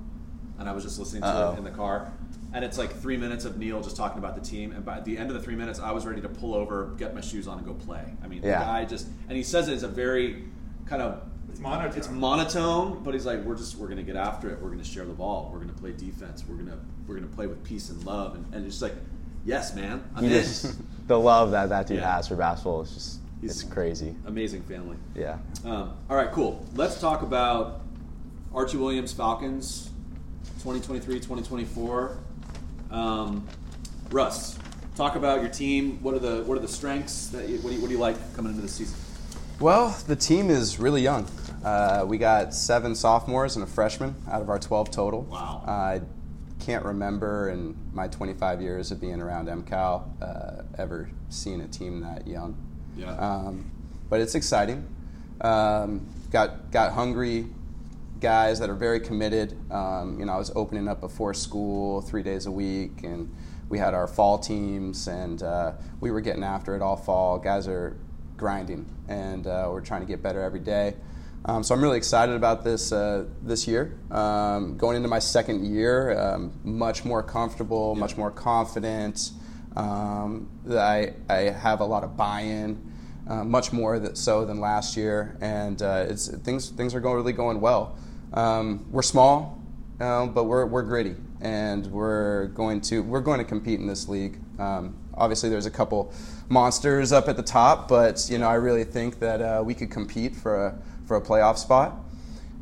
and I was just listening to Uh-oh. it in the car. And it's like three minutes of Neil just talking about the team. And by the end of the three minutes, I was ready to pull over, get my shoes on, and go play. I mean, Yeah. the guy just and he says it is a very kind of It's monotone. it's monotone, but he's like, we're just we're gonna get after it. We're gonna share the ball. We're gonna play defense. We're gonna we're gonna play with peace and love. And, and it's just like, yes, man, I'm He in. just the love that that dude Yeah. has for basketball is just He's- it's crazy. Amazing family. Yeah. Um, all right, cool. Let's talk about Archie Williams Falcons 2023 2024. Um, Russ, talk about your team. What are the what are the strengths that you, what, do you, what do you like coming into the season? Well, the team is really young. Uh, we got seven sophomores and a freshman out of our 12 total. Wow. I can't remember in my 25 years of being around MCAL uh, ever seeing a team that young. Yeah. Um, but it's exciting. Um, got got hungry guys that are very committed. Um, you know, I was opening up before school three days a week, and we had our fall teams, and uh, we were getting after it all fall. Guys are grinding, and uh, we're trying to get better every day. Um, so I'm really excited about this uh, this year. Um, going into my second year, um, much more comfortable, much more confident. Um, I I have a lot of buy-in, uh, much more that so than last year, and uh, it's things things are going really going well. Um, we're small, um, but we're we're gritty, and we're going to we're going to compete in this league. Um, obviously, there's a couple monsters up at the top, but you know I really think that uh, we could compete for a for a playoff spot.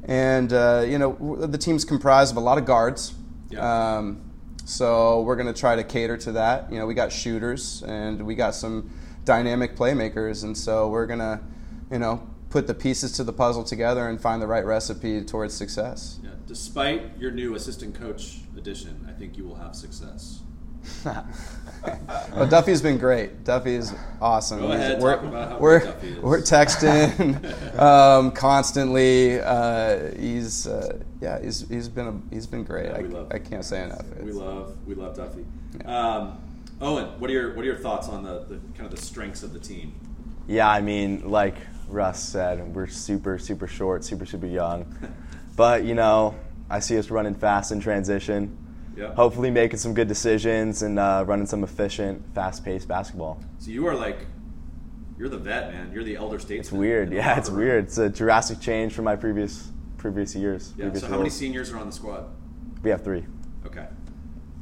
And uh, you know the team's comprised of a lot of guards. Yeah. Um, so we're going to try to cater to that. You know, we got shooters and we got some dynamic playmakers, and so we're going to, you know, put the pieces to the puzzle together and find the right recipe towards success. Yeah, despite your new assistant coach addition, I think you will have success. But Duffy's been great. Duffy's awesome. Go ahead, we're, about how we're, Duffy is. we're texting um, constantly. Uh, he's uh, yeah, he's, he's been a, he's been great. Yeah, I, love I can't say enough. We love we love Duffy. Um, Owen, what are your what are your thoughts on the, the kind of the strengths of the team? Yeah, I mean, like Russ said, we're super, super short, super, super young. But, you know, I see us running fast in transition. Yeah. Hopefully, making some good decisions and uh, running some efficient, fast paced basketball. So you are like, you're the vet, man. You're the elder statesman. It's weird. Yeah, it's room. weird. It's a drastic change from my previous previous years. Yeah. previous So how many seniors are on the squad? We have three. Okay.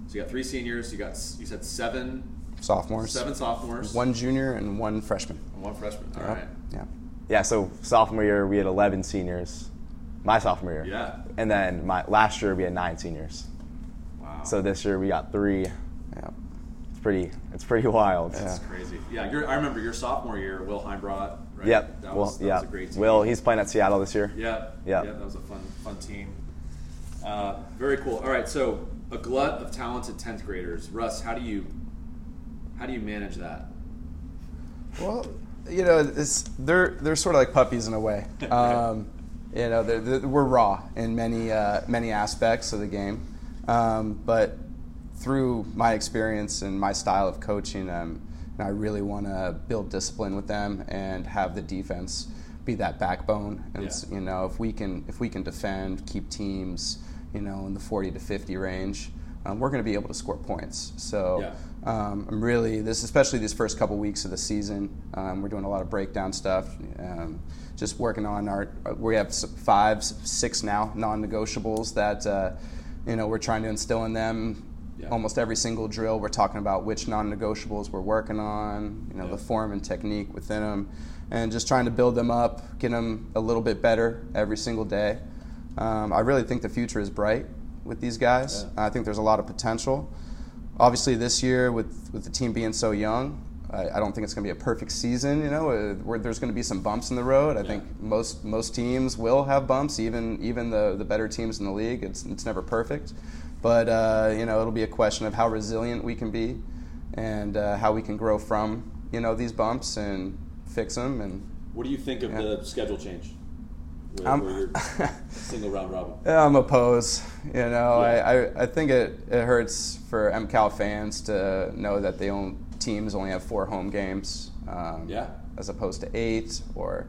So you got three seniors. You got you said seven Sophomores. seven sophomores. One junior and one freshman. and one freshman. All Yep. right. Yeah. Yeah, so sophomore year, we had 11 seniors. My sophomore year. Yeah. And then my last year, we had nine seniors. Wow. So this year, we got three. Yeah. It's pretty, it's pretty wild. That's crazy. Yeah. You're, I remember your sophomore year, Will Heimbrodt. Right? Yep. That well, was, that yeah. was a great team. Will, he's playing at Seattle this year. Yeah. Yeah. Yeah, that was a fun, fun team. Uh, very cool. All right, so a glut of talented tenth graders. Russ, how do you, How do you manage that? Well, you know, it's, they're they're sort of like puppies in a way. Um, you know, they're, they're, we're raw in many uh, many aspects of the game, um, but through my experience and my style of coaching, um, I really want to build discipline with them and have the defense be that backbone. And Yeah. you know, if we can if we can defend, keep teams, you know, in the 40 to 50 range, um, we're going to be able to score points. So. Yeah. Um, I'm really this, especially these first couple weeks of the season. Um, we're doing a lot of breakdown stuff. Um, just working on our. We have five, six now non-negotiables that uh, you know we're trying to instill in them. Yeah. Almost every single drill, we're talking about which non-negotiables we're working on. You know Yeah. the form and technique within them, and just trying to build them up, get them a little bit better every single day. Um, I really think the future is bright with these guys. Yeah. I think there's a lot of potential obviously this year with, with the team being so young I, I don't think it's going to be a perfect season you know uh, where there's going to be some bumps in the road i Yeah. think most most teams will have bumps even even the, the better teams in the league it's, it's never perfect but uh, you know it'll be a question of how resilient we can be and uh, how we can grow from you know these bumps and fix them and What do you think of Yeah. the schedule change? Where, I'm- where single round robin. I'm opposed. You know, Yeah. I, I, I think it, it hurts for MCAL fans to know that the own teams only have four home games. Um, Yeah. As opposed to eight, or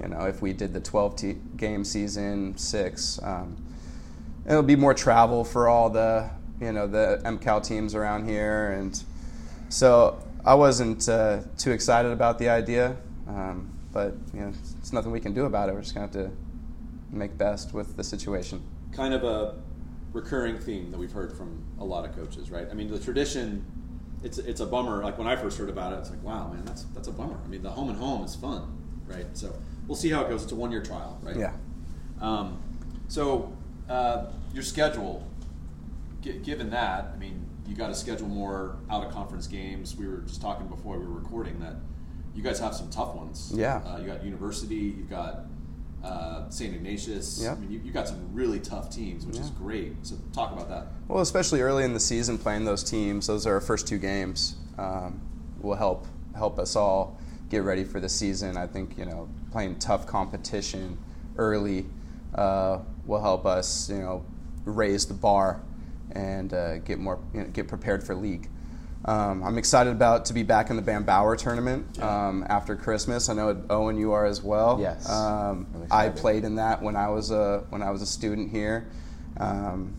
you know, if we did the 12 te- game season, six. Um, it'll be more travel for all the you know the MCAL teams around here, and so I wasn't uh, too excited about the idea. Um, but you know, it's nothing we can do about it. We're just gonna have to make best with the situation. Kind of a recurring theme that we've heard from a lot of coaches, right? I mean, the tradition. It's, it's a bummer. Like when I first heard about it, it's like, wow, man, that's that's a bummer. I mean, the home and home is fun, right? So we'll see how it goes. It's a one year trial, right? Yeah. Um, so uh, your schedule, gi- given that, I mean, you got to schedule more out of conference games. We were just talking before we were recording that you guys have some tough ones. Yeah. Uh, you got University. You've got uh, St. Ignatius. Yeah. I mean, you, you got some really tough teams, which is great. So talk about that. Well, especially early in the season, playing those teams, those are our first two games, um, will help help us all get ready for the season. I think you know playing tough competition early uh, will help us you know raise the bar and uh, get more you know, get prepared for league. Um, I'm excited about to be back in the Bambauer tournament um, after Christmas. I know Owen, you are as well. Yes. Um, I played in that when I was a when I was a student here. Um,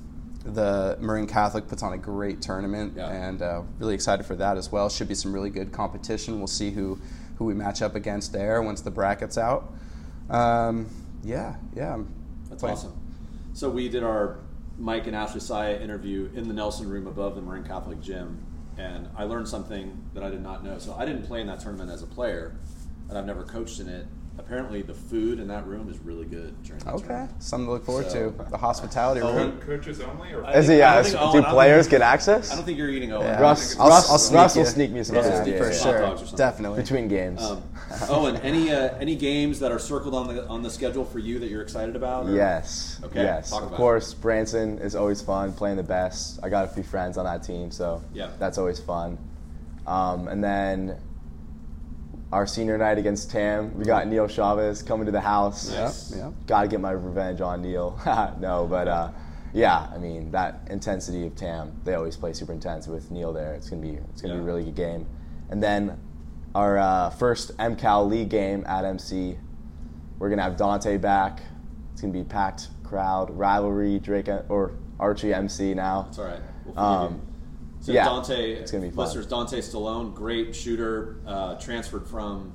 the Marin Catholic puts on a great tournament, Yeah. and uh, really excited for that as well. Should be some really good competition. We'll see who who we match up against there once the brackets out. Um, yeah, yeah. That's playing- awesome. So we did our Mike and Ashley Saya interview in the Nelson Room above the Marin Catholic Gym, and I learned something that I did not know. So I didn't play in that tournament as a player, and I've never coached in it. Apparently, the food in that room is really good during that Okay, tournament. something to look forward So- to. The hospitality Owen? room. Coaches only, or I Is think- it? Yeah. don't think- do Owen, don't players think- get access? I don't think you're eating Owen. Yeah. Russ, I'll- Russ, I'll sneak Russ will sneak me some Yeah, food. for Yeah, yeah. Hot sure, dogs or something. definitely. Between games. Um, Owen, any uh, any games that are circled on the on the schedule for you that you're excited about? or- Yes. Okay, Yes. talk Of about it. course, Branson is always fun playing the best. I got a few friends on that team, so Yeah. that's always fun. Um, and then our senior night against Tam, we got Neil Chavez coming to the house. Nice. Yeah, yeah. Got to get my revenge on Neil. no, but uh, yeah, I mean that intensity of Tam. They always play super intense with Neil there. It's gonna be it's gonna be a really good game. And then our uh, first MCAL league game at MC, we're gonna have Dante back. It's gonna be packed crowd, rivalry, Drake or Archie MC now. It's all right. We'll Um. So yeah, Dante, it's gonna be fun. listeners, Dante Stallone, great shooter, uh, transferred from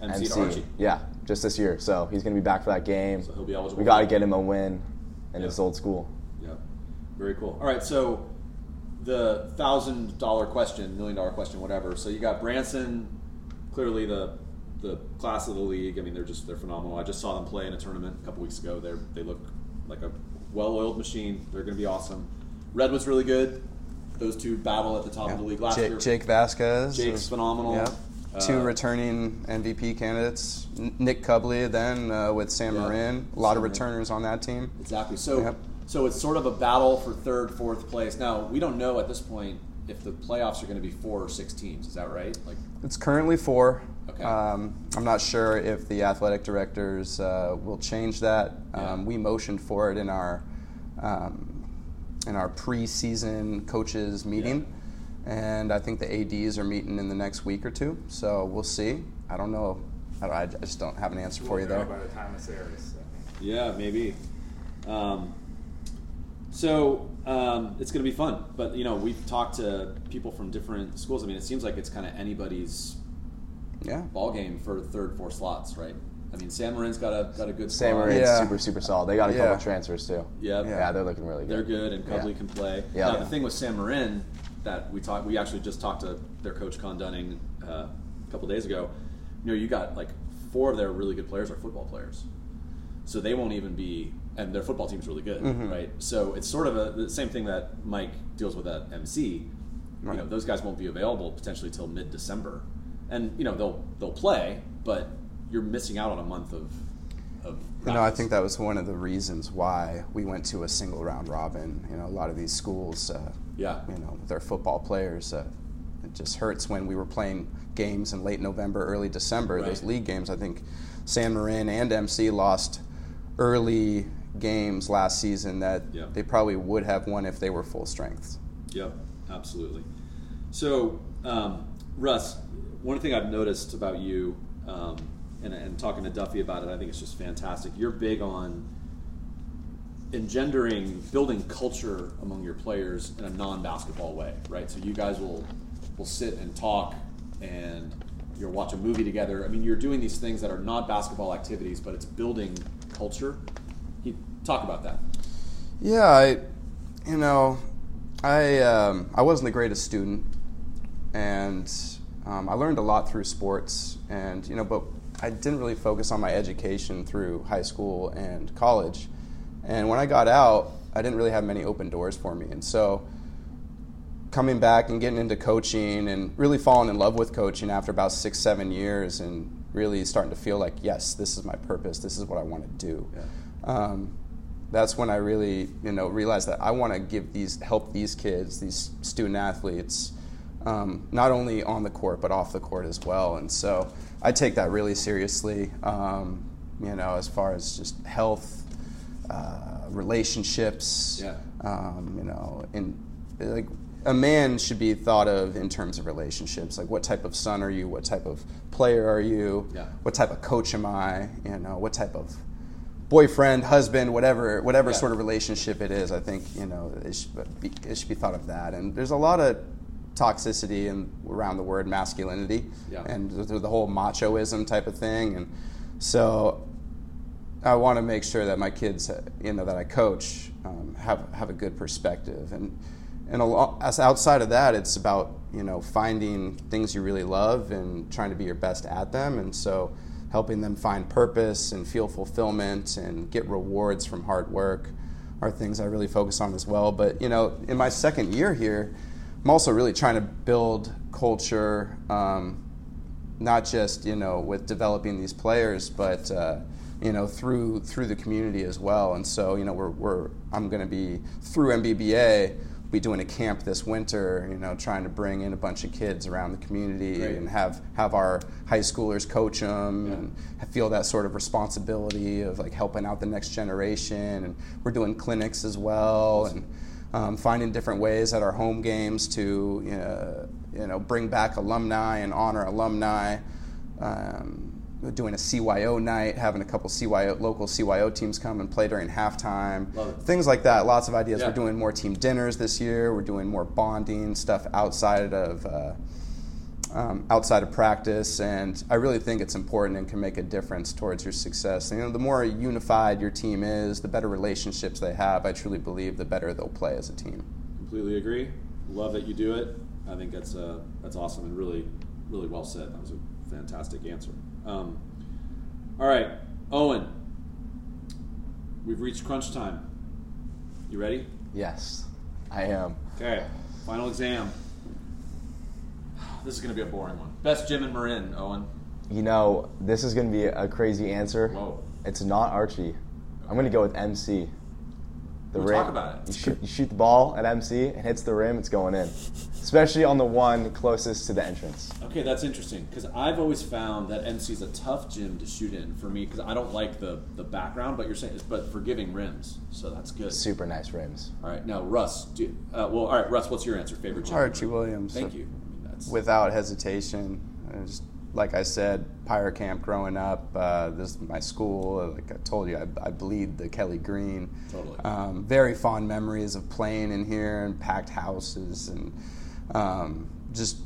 MC, to Archie. yeah, just this year. So he's gonna be back for that game. So he'll be eligible We got to get him a win in Yeah. his old school. Yeah, very cool. All right, so the thousand dollar question, million dollar question, whatever. So you got Branson, clearly the the class of the league. I mean, they're just they're phenomenal. I just saw them play in a tournament a couple weeks ago. They they look like a well oiled machine. They're going to be awesome. Redwood's really good. Those two battle at the top of the league last Jake, year. Jake Vasquez. Jake's is- phenomenal. Uh, Two returning MVP candidates. Nick Cubley then uh, with San Yeah. Marin. A lot of San Marin. returners on that team. Exactly. So, so it's sort of a battle for third, fourth place. Now we don't know at this point if the playoffs are going to be four or six teams. Is that right? Like, It's currently four. Okay. Um, I'm not sure if the athletic directors uh, will change that. Yeah. Um, we motioned for it in our um, in our preseason coaches meeting, and I think the ads are meeting in the next week or two. So we'll see. I don't know. I, don't, I just don't have an answer for you We'll know there. By the time this airs. I think. yeah, maybe. Um, so um, it's going to be fun, but you know, we've talked to people from different schools. I mean, it seems like it's kind of anybody's Yeah. ball game for third, four slots, right? I mean, San Marin's got a got a good San squad. Marin's Yeah. super super solid. They got a Yeah. couple transfers too. Yep. Yeah, they're looking really good. They're good, and Cobley Yeah. can play. Yeah. Now, the thing with San Marin that we talked, we actually just talked to their coach Con Dunning uh, a couple days ago. You know, you got like four of their really good players are football players, so they won't even be, and their football team's really good, Mm-hmm. right? So it's sort of a, the same thing that Mike deals with at MC. You know, those guys won't be available potentially till mid December, and you know they'll they'll play, but you're missing out on a month of. of You know, I think that was one of the reasons why we went to a single round robin. You know, a lot of these schools, uh, Yeah. you know, their football players, uh, it just hurts when we were playing games in late November, early December. Those league games, I think San Marin and MC lost early games last season that Yeah. they probably would have won if they were full strength. Yep, absolutely. So, um, Russ, one thing I've noticed about you, um, and, and talking to Duffy about it, I think it's just fantastic. You're big on engendering, building culture among your players in a non-basketball way, right? So you guys will will sit and talk, and you'll watch a movie together. I mean, you're doing these things that are not basketball activities, but it's building culture. You talk about that? Yeah, I, you know, I um, I wasn't the greatest student, and um, I learned a lot through sports, and you know, but I didn't really focus on my education through high school and college, and when I got out, I didn't really have many open doors for me, and so coming back and getting into coaching and really falling in love with coaching after about six seven years and really starting to feel like yes this is my purpose. This is what i want to do um, that's when i really you know realized that i want to give these help these kids these student athletes um, not only on the court but off the court as well and so i take that really seriously um, you know as far as just health uh, relationships Yeah. um, you know, in like a man should be thought of in terms of relationships. Like, what type of son are you? What type of player are you? Yeah. What type of coach am I? You know, what type of boyfriend, husband, whatever, whatever Yeah. sort of relationship it is. I think you know it should be, it should be thought of that. And there's a lot of toxicity and around the word masculinity Yeah. and the, the whole machoism type of thing. And so I want to make sure that my kids, you know, that I coach, um, have have a good perspective, and and a lo- as outside of that, it's about you know finding things you really love and trying to be your best at them, and so helping them find purpose and feel fulfillment and get rewards from hard work are things I really focus on as well. But you know, in my second year here, I'm also really trying to build culture. Um, not just you know with developing these players, but uh, you know through through the community as well. And so you know we're, we're I'm going to be through NBBA be doing a camp this winter. You know, trying to bring in a bunch of kids around the community Great. and have have our high schoolers coach them and feel that sort of responsibility of like helping out the next generation. And we're doing clinics as well and. Um, finding different ways at our home games to you know, you know bring back alumni and honor alumni. Um, doing a CYO night, having a couple CYO local CYO teams come and play during halftime. Things like that. Lots of ideas. Yeah. We're doing more team dinners this year. We're doing more bonding stuff outside of. Uh, um, outside of practice, and I really think it's important and can make a difference towards your success. You know, the more unified your team is, the better relationships they have. I truly believe the better they'll play as a team. Completely agree. Love that you do it. I think that's uh, that's awesome and really, really well said. That was a fantastic answer. Um, all right, Owen. We've reached crunch time. You ready? Yes, I am. Okay. Final exam. This is going to be a boring one. Best gym in Marin, Owen. You know, this is going to be a crazy answer. Whoa. It's not Archie. I'm going to go with MC. The Well, rim. talk about it. You shoot, you shoot the ball at MC, it hits the rim, it's going in. Especially on the one closest to the entrance. Okay, that's interesting because I've always found that MC is a tough gym to shoot in for me because I don't like the the background. But you're saying, it's, but forgiving rims, so that's good. Super nice rims. All right, now Russ. Do, uh, well, all right, Russ. What's your answer? Favorite gym? Archie Williams. Thank you. I mean, that's without hesitation. It's, like I said, Pirate Camp growing up, uh, this is my school. Like I told you, I, I bleed the Kelly Green. Totally. Um, very fond memories of playing in here and packed houses and um, just,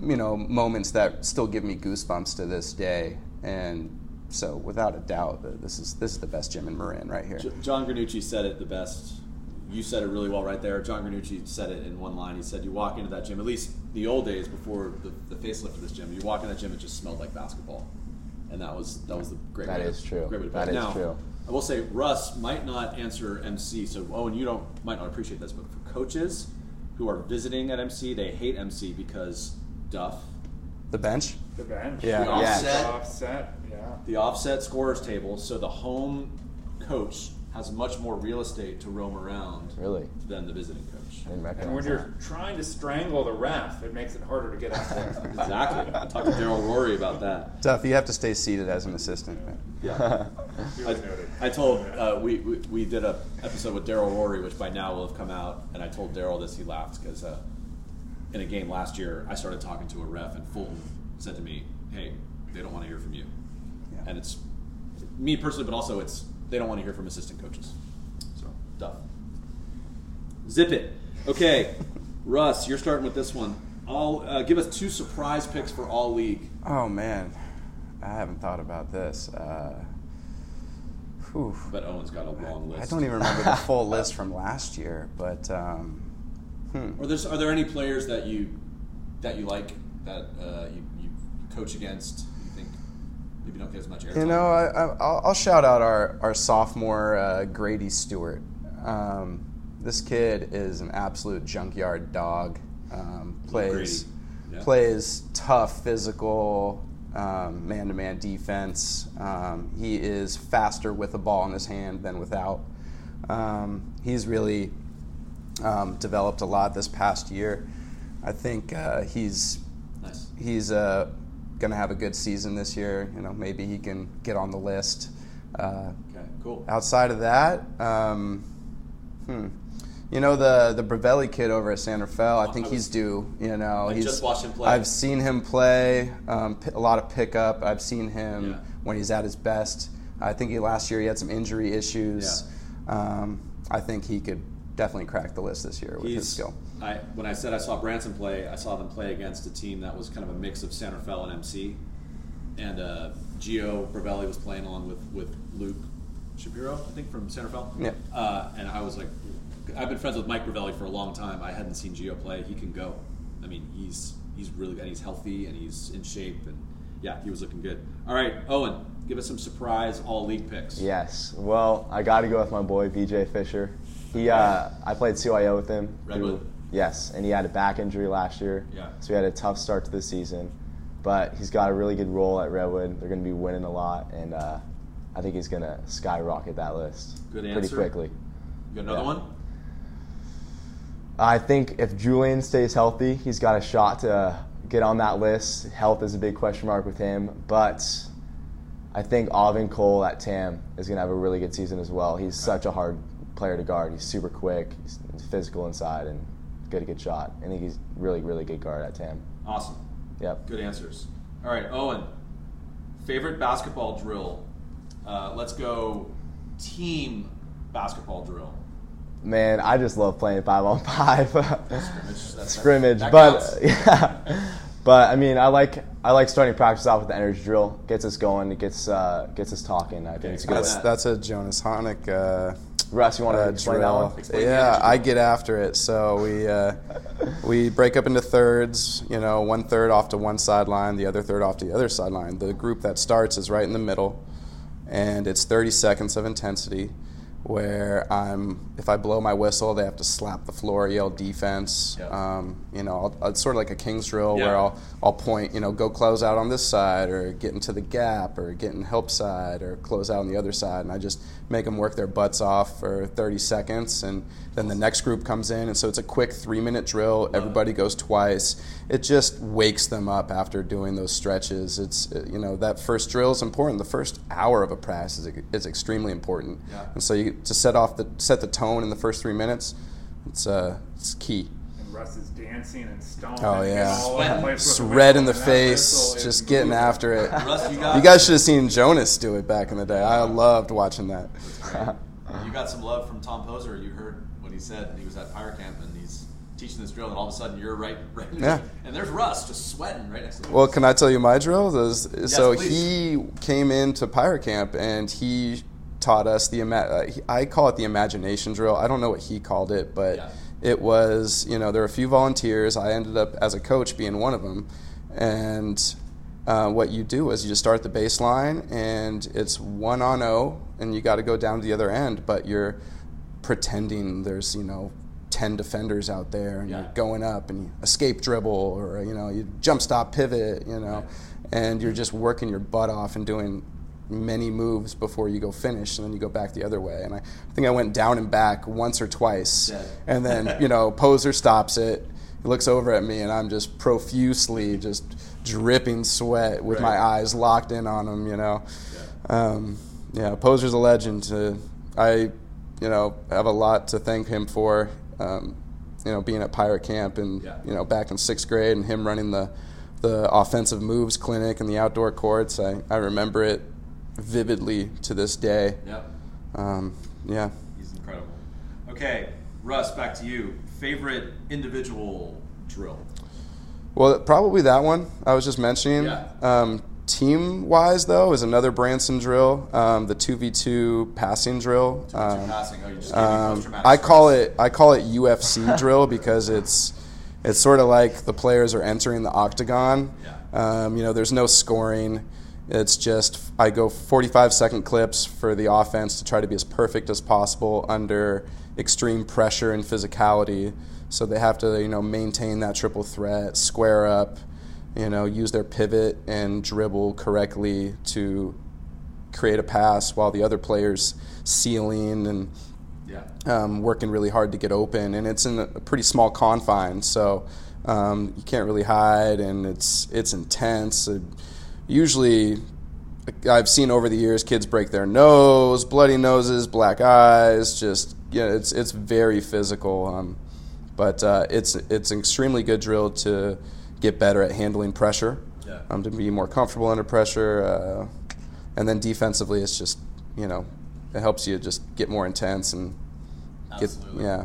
you know, moments that still give me goosebumps to this day. And so, without a doubt, this is this is the best gym in Marin right here. John Granucci said it the best. You said it really well right there. John Granucci said it in one line. He said, "You walk into that gym. At least the old days before the, the facelift of this gym, you walk in that gym, it just smelled like basketball." And that was that was the great. That way to- is true. Great way to put That it. is now, true. I will say Russ might not answer MC. So oh, Owen, you don't might not appreciate this, but for coaches who are visiting at MC, they hate MC because Duff, The bench. The bench. Yeah. the Yes. offset, Offset. Yeah. the offset scorers table. So the home coach has much more real estate to roam around Really. than the visiting coach. I And when that. you're trying to strangle the ref, it makes it harder to get out there. Exactly. I talked to Daryl Rory about that. Tough. You have to stay seated as an assistant. Yeah. Duly I. I told uh, we, we we did a episode with Daryl Rory, which by now will have come out, and I told Daryl this. He laughed because uh, in a game last year, I started talking to a ref, and Fulton said to me, "Hey, they don't want to hear from you," Yeah. and it's me personally, but also it's they don't want to hear from assistant coaches. So duff. Zip it. Okay, Russ, you're starting with this one. All uh, give us two surprise picks for all league. Oh man, I haven't thought about this. Uh, whew. But Owen's got a long list. I don't even remember the full list from last year, but um, hmm. Are there are there any players that you that you like that uh, you, you coach against? You maybe don't get as much airtime? you know, I, I, I'll, I'll shout out our our sophomore uh, Grady Stewart. Um, this kid is an absolute junkyard dog. Um, plays Yeah. plays tough, physical, um, man-to-man defense. Um, he is faster with the ball in his hand than without. Um, he's really um, developed a lot this past year. I think uh, he's nice. he's uh, going to have a good season this year. You know, maybe he can get on the list. Uh, Okay, cool. outside of that, um, hmm. You know the the Bravelli kid over at Santa Fe. I think I he's due. You know, I he's. just watched him play. I've seen him play um, a lot of pickup. I've seen him Yeah. when he's at his best. I think he, last year he had some injury issues. Um, I think he could definitely crack the list this year with his skill. I when I said I saw Branson play, I saw them play against a team that was kind of a mix of Santa Fe and MC, and uh, Gio Bravelli was playing along with with Luke Shapiro, I think from Fe. Yeah. Uh, and I was like, I've been friends with Mike Bravelli for a long time. I hadn't seen Gio play. He can go. I mean, he's he's really and he's healthy and he's in shape and yeah, he was looking good. All right, Owen, give us some surprise all league picks. Yes. Well, I got to go with my boy VJ Fisher. He, uh, I played CYO with him. Redwood? Yes, and he had a back injury last year. Yeah. So he had a tough start to the season, but he's got a really good role at Redwood. They're going to be winning a lot, and uh, I think he's going to skyrocket that list Good pretty answer. quickly. You got another Yeah. one? I think if Julian stays healthy, he's got a shot to get on that list. Health is a big question mark with him, but I think Alvin Cole at TAM is going to have a really good season as well. He's such a hard player to guard. He's super quick, he's physical inside, and good a good shot. I think he's really, really good guard at TAM. Awesome. Yep. Good answers. All right, Owen. Favorite basketball drill? Uh, let's go team basketball drill. Man, I just love playing five on five. Scrimmage. That's, scrimmage, that but yeah. But I mean, I like I like starting practice off with the energy drill. Gets us going. It gets uh, gets us talking. I think it's a good. That's way. that's a Jonas Honick. Uh, Russ, you want to uh, explain that drill. one? Explain yeah, I get after it. So we uh, we break up into thirds. You know, one third off to one sideline, the other third off to the other sideline. The group that starts is right in the middle, and it's 30 seconds of intensity. Where I'm if I blow my whistle, they have to slap the floor, yell defense. Yeah. Um, you know, I'll, it's sort of like a king's drill Yeah. where I'll I'll point, you know, go close out on this side, or get into the gap, or get in help side, or close out on the other side, and I just make them work their butts off for 30 seconds, and then the next group comes in, and so it's a quick three minute drill. Everybody goes twice. It just wakes them up after doing those stretches. It's you know that first drill is important. The first hour of a practice is, is extremely important, Yeah. and so you to set off the set the tone in the first three minutes. It's uh it's key. And Russ is dancing and stomping. Oh, yeah. all over the place with a Red in the whistle, and that face, whistle is just getting moving. after it. Russ, you got, You guys should have seen Jonas do it back in the day. I loved watching that. you got some love from Tom Poser. You heard what he said. He was at Fire Camp and he's teaching this drill, and all of a sudden you're right, right. Yeah. And there's Russ just sweating right next to him. Well, can I tell you my drill? Those, so please. he came into Pirate Camp and he taught us the ima- uh, I call it the imagination drill. I don't know what he called it, but Yeah. It was you know there were a few volunteers. I ended up as a coach being one of them, and uh, what you do is you just start the baseline and it's one on O, and you got to go down to the other end, but you're pretending there's you know. 10 defenders out there and Yeah. you're going up and you escape dribble or you know you jump stop pivot you know and you're just working your butt off and doing many moves before you go finish and then you go back the other way. And I, I think I went down and back once or twice. Dead. and then you know poser stops it he looks over at me and I'm just profusely just dripping sweat with my eyes locked in on him you know? Um, yeah poser's a legend uh, I you know have a lot to thank him for um, you know being at pirate camp and Yeah. you know back in sixth grade and him running the the offensive moves clinic and the outdoor courts. I, I remember it vividly to this day Yep. um, yeah He's incredible. Okay, Russ, back to you. Favorite individual drill? well probably that one I was just mentioning Yeah. um, team wise though is another Branson drill um, the 2v2 passing drill Two um, passing. Oh, you just Um, I call it I call it UFC drill because it's it's sort of like the players are entering the octagon. Yeah. Um, you know, there's no scoring. It's just I go 45 second clips for the offense to try to be as perfect as possible under extreme pressure and physicality. So they have to you know maintain that triple threat, square up, you know, use their pivot and dribble correctly to create a pass while the other players sealing and Yeah. um, working really hard to get open, and it's in a pretty small confine, so um, you can't really hide, and it's it's intense. Usually, I've seen over the years kids break their nose, bloody noses, black eyes. Just yeah, it's it's very physical, um, but uh, it's it's an extremely good drill to get better at handling pressure, Yeah. um, to be more comfortable under pressure, uh, and then defensively, it's just you know it helps you just get more intense and get yeah.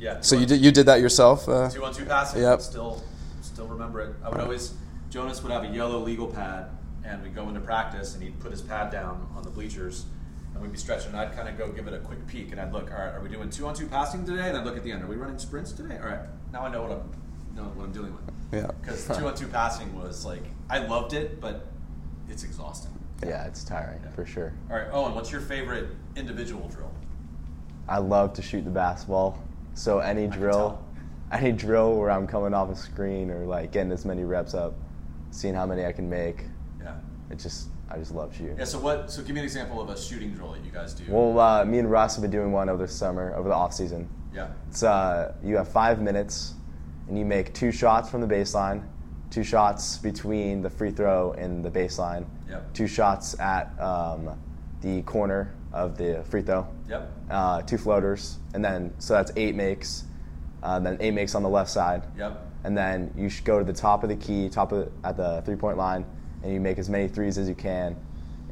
Yeah. So you did you did that yourself? Uh, Two on two passing. Yep. Still, still remember it. I would always. Jonas would have a yellow legal pad, and we'd go into practice, and he'd put his pad down on the bleachers, and we'd be stretching. And I'd kind of go give it a quick peek, and I'd look. All right, are we doing two on two passing today? And I'd look at the end. Are we running sprints today? All right. Now I know what I'm know what I'm dealing with. Yeah. Because two on two passing was like I loved it, but it's exhausting. Yeah, it's tiring for sure. All right, Owen, what's your favorite individual drill? I love to shoot the basketball. So any can drill, any drill where I'm coming off a screen or like getting as many reps up, seeing how many I can make. It just I just love shooting. Yeah. So what? So give me an example of a shooting drill that you guys do. Well, uh, me and Russ have been doing one over the summer, over the off season. yeah. It's uh, you have five minutes, and you make two shots from the baseline, two shots between the free throw and the baseline, Yep. two shots at um, the corner of the free throw, Yep. uh, two floaters, and then so that's eight makes. Uh, then eight makes on the left side, Yep. and then you should go to the top of the key, top of at the three point line, and you make as many threes as you can,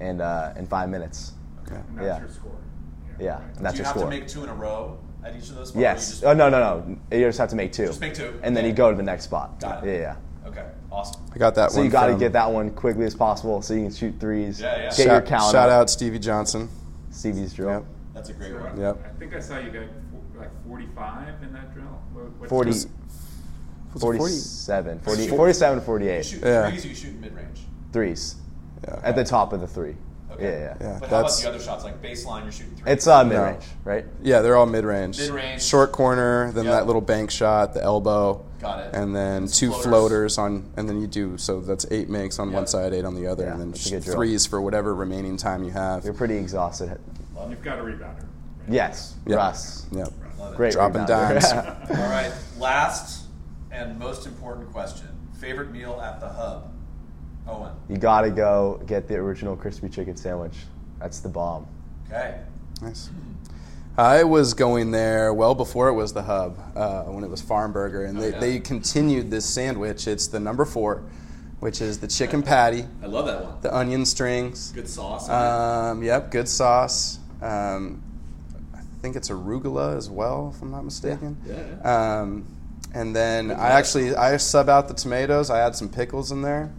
in uh, in five minutes. Okay. And that's Yeah. your score. Yeah, and that's do you your have score. to make two in a row at each of those spots? or yes. you just- oh no no no! You just have to make two. Just make two. And then you go to the next spot. Got it. Yeah yeah. Okay. Awesome. I got that So one. So you got to get that one quickly as possible so you can shoot threes. Yeah, yeah. Get shout, your count shout out Stevie Johnson. Stevie's drill. Yep. That's a great So one. Yep. I think I saw you got like 45 in that drill. What- what's 40, the- Was it 40? 47, 40, Shoot. 47 to You 48. shoot Yeah. threes or you shoot mid range? Threes. Yeah. At the top of the three. Yeah, yeah. Yeah, But how about the other shots, like baseline, you're shooting three? It's uh, mid range, right? yeah. They're all mid range. Mid-range. Short corner, then Yep. that little bank shot, the elbow. Got it. And then And two floaters. floaters. on, and then you do so that's eight makes on Yep. one side, eight on the other, Yeah, and then that's a sh- threes for whatever remaining time you have. You're pretty exhausted. Well, You've got a rebounder. right? Yes, Yeah. Russ. Yep. Love. Great Dropping rebounder. dimes. All right, last and most important question: favorite meal at the hub? Owen. you gotta go get the original crispy chicken sandwich. That's the bomb. Okay. Nice. I was going there well before it was the hub, uh, when it was Farm Burger, and they, yeah. they continued this sandwich. It's the number four, which is the chicken patty, I love that one. the onion strings. Good sauce. Um, yep, good sauce. Um, I think it's arugula as well, if I'm not mistaken. Yeah, Um, and then I actually I sub out the tomatoes. I add some pickles in there.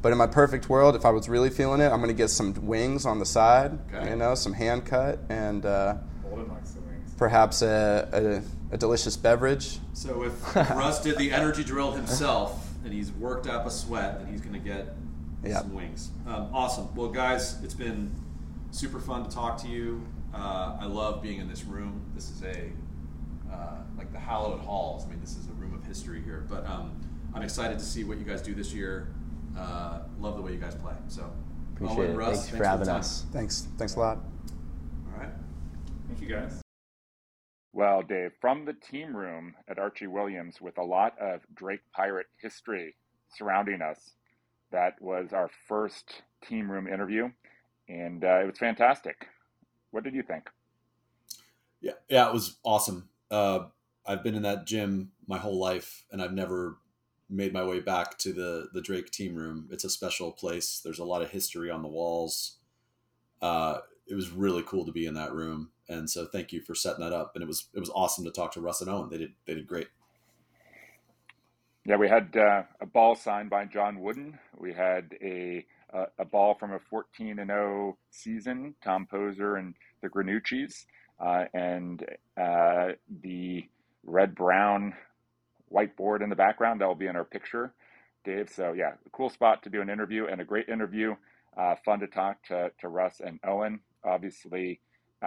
But in my perfect world, if I was really feeling it, I'm gonna get some wings on the side. Okay. You know, some hand cut and uh, Holden likes the wings. perhaps a, a, a delicious beverage. So if Russ did the energy drill himself and he's worked up a sweat, then he's going to get Yep. some wings. Um, awesome. Well, guys, it's been super fun to talk to you. Uh, I love being in this room. This is a uh, like the hallowed halls. I mean, this is a room of history here. But um, I'm excited to see what you guys do this year. Uh, love the way you guys play. So, Appreciate Owen, it. Russ, Thanks for the having us. Thanks. Thanks a lot. All right. Thank you guys. Well, Dave, from the team room at Archie Williams with a lot of Drake Pirate history surrounding us, that was our first team room interview, and uh, it was fantastic. What did you think? Yeah, yeah, it was awesome. Uh, I've been in that gym my whole life, and I've never made my way back to the the Drake team room. It's a special place. There's a lot of history on the walls. Uh, it was really cool to be in that room, and so thank you for setting that up. And it was it was awesome to talk to Russ and Owen. They did they did great. Yeah, we had uh, a ball signed by John Wooden. We had a uh, a ball from a 14 and 0 season, Tom Poser and the Granucci's, uh, and uh, the red brown whiteboard in the background. That will be in our picture, Dave. So yeah, cool spot to do an interview and a great interview. Uh, fun to talk to, to Russ and Owen. Obviously,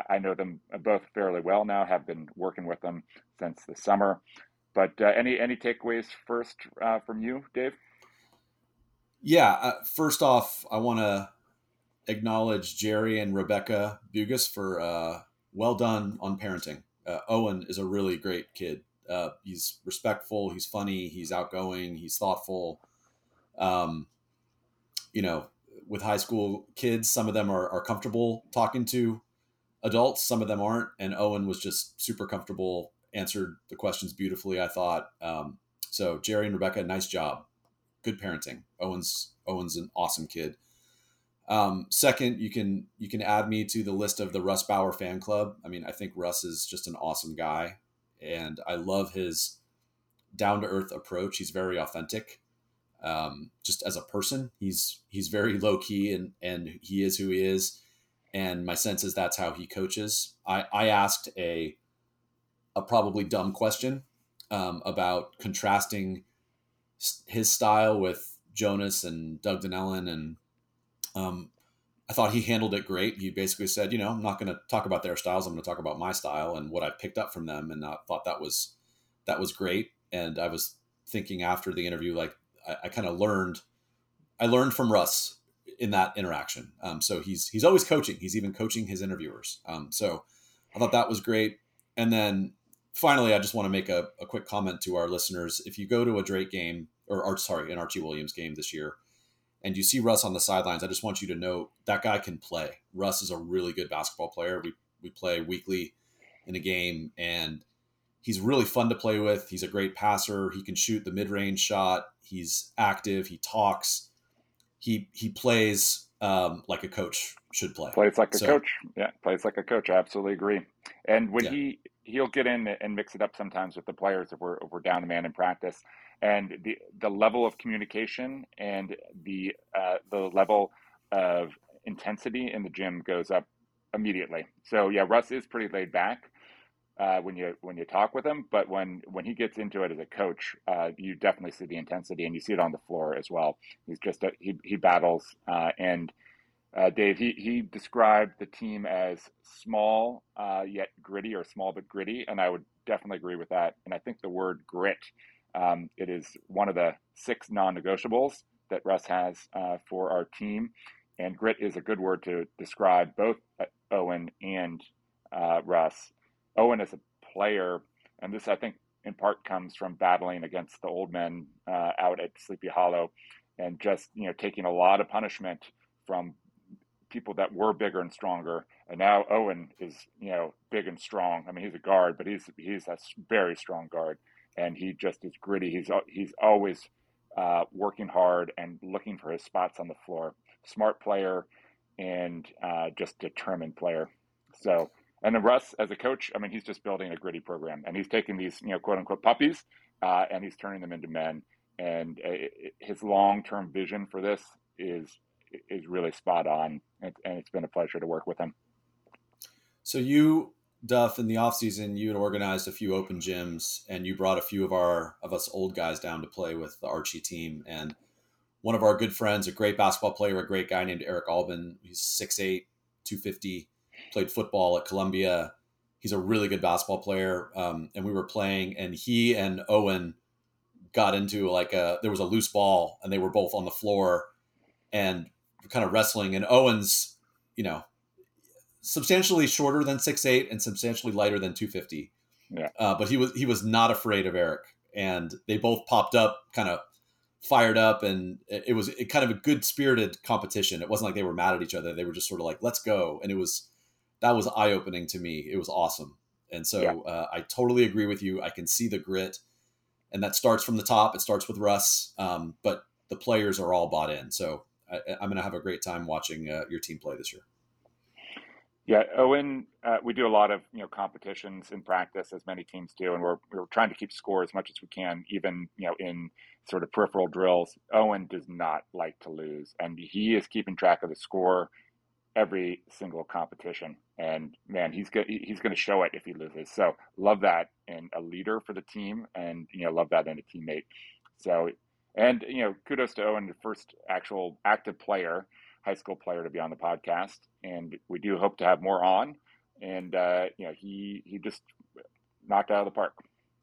I- know them both fairly well now. Have been working with them since the summer. But uh, any any takeaways first uh, from you, Dave? Yeah, uh, first off, I want to acknowledge Jerry and Rebecca Bugas for uh, well done on parenting. Uh, Owen is a really great kid. Uh, he's respectful, he's funny, he's outgoing, he's thoughtful. Um, you know, with high school kids, some of them are, are comfortable talking to adults, some of them aren't. And Owen was just super comfortable, answered the questions beautifully, I thought. Um, so, Jerry and Rebecca, nice job good parenting. Owen's Owen's an awesome kid. Um, second, you can you can add me to the list of the Russ Bauer fan club. I mean, I think Russ is just an awesome guy, and I love his down to earth approach. He's very authentic. Um, just as a person, he's he's very low key, and and he is who he is. And my sense is that's how he coaches. I I asked a a probably dumb question um, about contrasting his style with Jonas and Doug Denellen, and um, I thought he handled it great. He basically said, you know, I'm not going to talk about their styles. I'm going to talk about my style and what I picked up from them, and I thought that was that was great. And I was thinking after the interview, like I, I kind of learned, I learned from Russ in that interaction. Um, so he's he's always coaching. He's even coaching his interviewers. Um, so I thought that was great. And then finally, I just want to make a, a quick comment to our listeners. If you go to a Drake game, or, or sorry, an Archie Williams game this year, and you see Russ on the sidelines, I just want you to know that guy can play. Russ is a really good basketball player. We we play weekly in a game, and he's really fun to play with. He's a great passer. He can shoot the mid range shot. He's active. He talks. He he plays um, like a coach should play. Plays like a So- coach. Yeah, plays like a coach. I absolutely agree. And when Yeah. he he'll get in and mix it up sometimes with the players if we're if we're down a man in practice, and the the level of communication and the uh, the level of intensity in the gym goes up immediately. So yeah, Russ is pretty laid back. Uh, when you when you talk with him, but when when he gets into it as a coach, uh, you definitely see the intensity, and you see it on the floor as well. He's just a, he he battles, uh, and Uh, Dave, he, he described the team as small uh, yet gritty, or small but gritty, and I would definitely agree with that. And I think the word grit, um, it is one of the six non-negotiables that Russ has uh, for our team, and grit is a good word to describe both uh, Owen and uh, Russ. Owen is a player, and this I think in part comes from battling against the old men uh, out at Sleepy Hollow, and just you know taking a lot of punishment from people that were bigger and stronger. And now Owen is, you know, big and strong. I mean, he's a guard, but he's he's a very strong guard, and he just is gritty. He's he's always uh, working hard and looking for his spots on the floor. Smart player and uh, just determined player. So, and then Russ as a coach, I mean, he's just building a gritty program, and he's taking these, you know, quote unquote puppies, uh, and he's turning them into men. And uh, his long term vision for this is is really spot on, and it's been a pleasure to work with him. So you, Duff, in the off season, you had organized a few open gyms, and you brought a few of our of us old guys down to play with the Archie team. And one of our good friends, a great basketball player, a great guy named Eric Albin. He's 6'8", 250, played football at Columbia. He's a really good basketball player, um, and we were playing, and he and Owen got into like a there was a loose ball, and they were both on the floor, and kind of wrestling. And Owens, you know, substantially shorter than six eight and substantially lighter than 250. Yeah. Uh, but he was he was not afraid of Eric, and they both popped up, kind of fired up, and it, it was it kind of a good spirited competition. It wasn't like they were mad at each other; they were just sort of like, "Let's go!" And it was that was eye opening to me. It was awesome, and so yeah. uh, I totally agree with you. I can see the grit, and that starts from the top. It starts with Russ, um, but the players are all bought in. So I, am going to have a great time watching uh, your team play this year. Yeah, Owen, uh, we do a lot of you know competitions in practice, as many teams do, and we're we're trying to keep score as much as we can, even you know in sort of peripheral drills. Owen does not like to lose, and he is keeping track of the score every single competition. And man, he's go- he's going to show it if he loses. So love that in a leader for the team, and you know love that in a teammate. So and you know, kudos to Owen, the first actual active player, high school player to be on the podcast, and we do hope to have more on. And uh, you know, he he just knocked out of the park.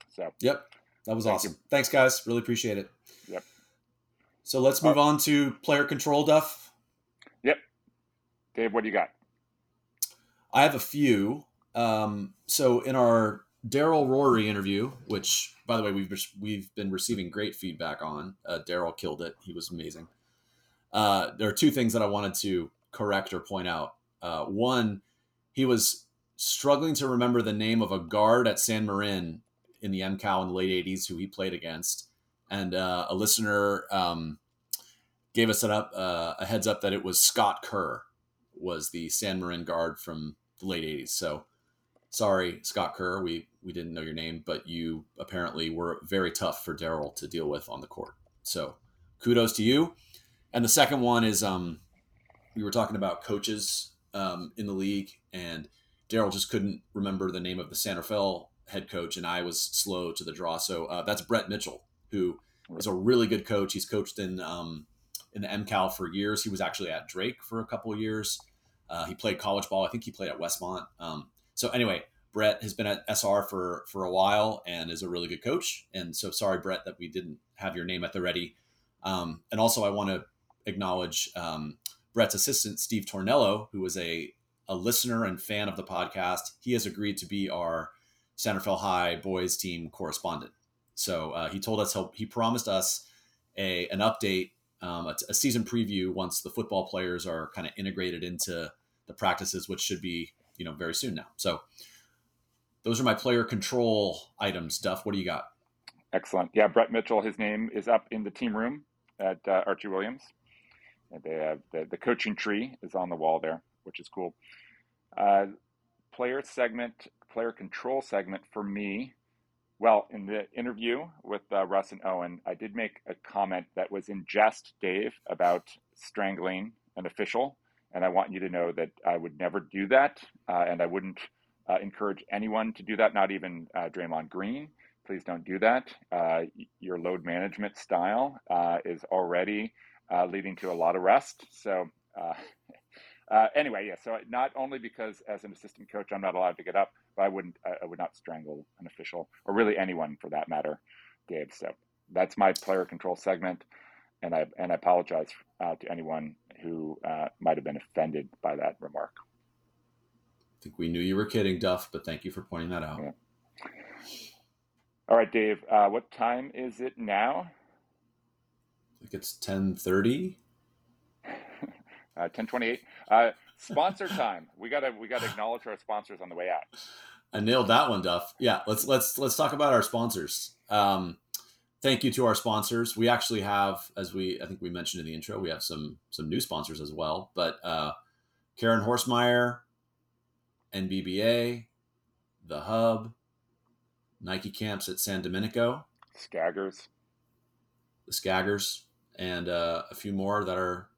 So yep, that was awesome. You. Thanks, guys. Really appreciate it. Yep. So let's move on to player control, Duff. Yep. Dave, what do you got? I have a few. Um, so in our Daryl Rory interview, which by the way we've we've been receiving great feedback on. Uh, Daryl killed it; he was amazing. Uh, there are two things that I wanted to correct or point out. Uh, one, he was struggling to remember the name of a guard at San Marin in the MCAL in the late '80s who he played against, and uh, a listener um, gave us an up uh, a heads up that it was Scott Kerr was the San Marin guard from the late '80s. So sorry, Scott Kerr, we we didn't know your name, but you apparently were very tough for Daryl to deal with on the court. So kudos to you. And the second one is um, we were talking about coaches um, in the league, and Daryl just couldn't remember the name of the Santa Fe head coach, and I was slow to the draw. So uh, that's Brett Mitchell, who is a really good coach. He's coached in um, in the MCAL for years. He was actually at Drake for a couple years. Uh, he played college ball. I think he played at Westmont. Um, so anyway, Brett has been at SR for for a while and is a really good coach. And so sorry, Brett, that we didn't have your name at the ready. Um, and also, I want to acknowledge um, Brett's assistant, Steve Tornello, who was a a listener and fan of the podcast. He has agreed to be our Fe High boys team correspondent. So uh, he told us he he promised us a an update, um, a, a, season preview once the football players are kind of integrated into the practices, which should be you know very soon now. So those are my player control items. Duff, what do you got? Excellent. Yeah, Brett Mitchell, his name is up in the team room at uh, Archie Williams. They have the, the coaching tree is on the wall there, which is cool. Uh, player segment, player control segment for me. Well, in the interview with uh, Russ and Owen, I did make a comment that was in jest, Dave, about strangling an official. And I want you to know that I would never do that. Uh, and I wouldn't uh, encourage anyone to do that, not even uh, Draymond Green. Please don't do that. Uh, your load management style uh, is already uh, leading to a lot of rest. So, uh, Uh, anyway, yeah. So not only because as an assistant coach I'm not allowed to get up, but I wouldn't. I, I would not strangle an official or really anyone for that matter, Dave. So that's my player control segment, and I and I apologize uh, to anyone who uh, might have been offended by that remark. I think we knew you were kidding, Duff, but thank you for pointing that out. Yeah. All right, Dave. Uh, what time is it now? I think it's ten thirty. Uh, ten twenty-eight. Uh, sponsor time. We gotta we gotta acknowledge our sponsors on the way out. I nailed that one, Duff. Yeah, let's let's let's talk about our sponsors. Um, thank you to our sponsors. We actually have, as we I think we mentioned in the intro, we have some some new sponsors as well. But uh, Caren Horstmeyer, NBBA, the Hub, Nike camps at San Domenico, Skaggers. the Skaggers, and uh, a few more that are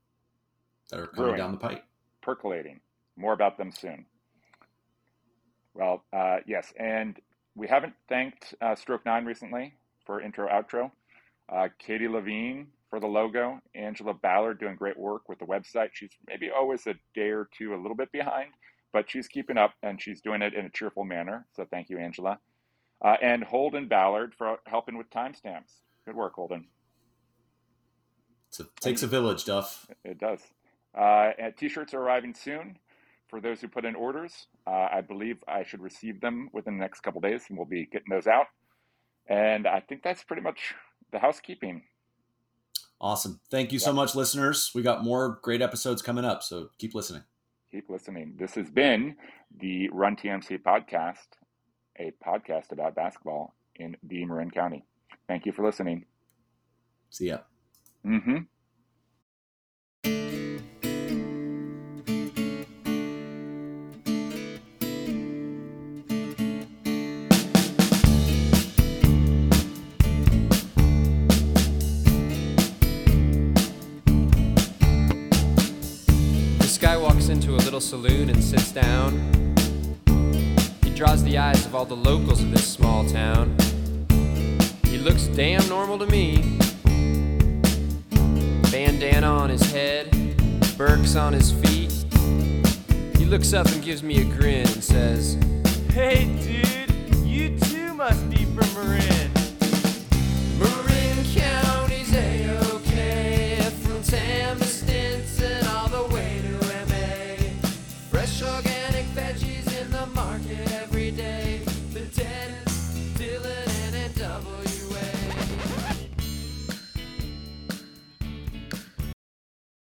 that are coming Brewing. down the pipe. percolating. More about them soon. Well, uh, yes, and we haven't thanked uh, Stroke Nine recently for intro outro. Uh, Katie Levine for the logo. Angela Ballard doing great work with the website. She's maybe always a day or two a little bit behind, but she's keeping up and she's doing it in a cheerful manner. So thank you, Angela. Uh, and Holden Ballard for helping with timestamps. Good work, Holden. So it takes a village, Duff. It does. Uh, and t-shirts are arriving soon for those who put in orders. Uh, I believe I should receive them within the next couple days, and we'll be getting those out. And I think that's pretty much the housekeeping. Awesome. Thank you so much, listeners. We got more great episodes coming up, so keep listening. Keep listening. This has been the Run TMC podcast, a podcast about basketball in the Marin County. Thank you for listening. See ya. Mm-hmm. Guy walks into a little saloon and sits down. He draws the eyes of all the locals of this small town. He looks damn normal to me bandana on his head, Burke's on his feet. He looks up and gives me a grin and says, Hey dude, you too must be from Marin.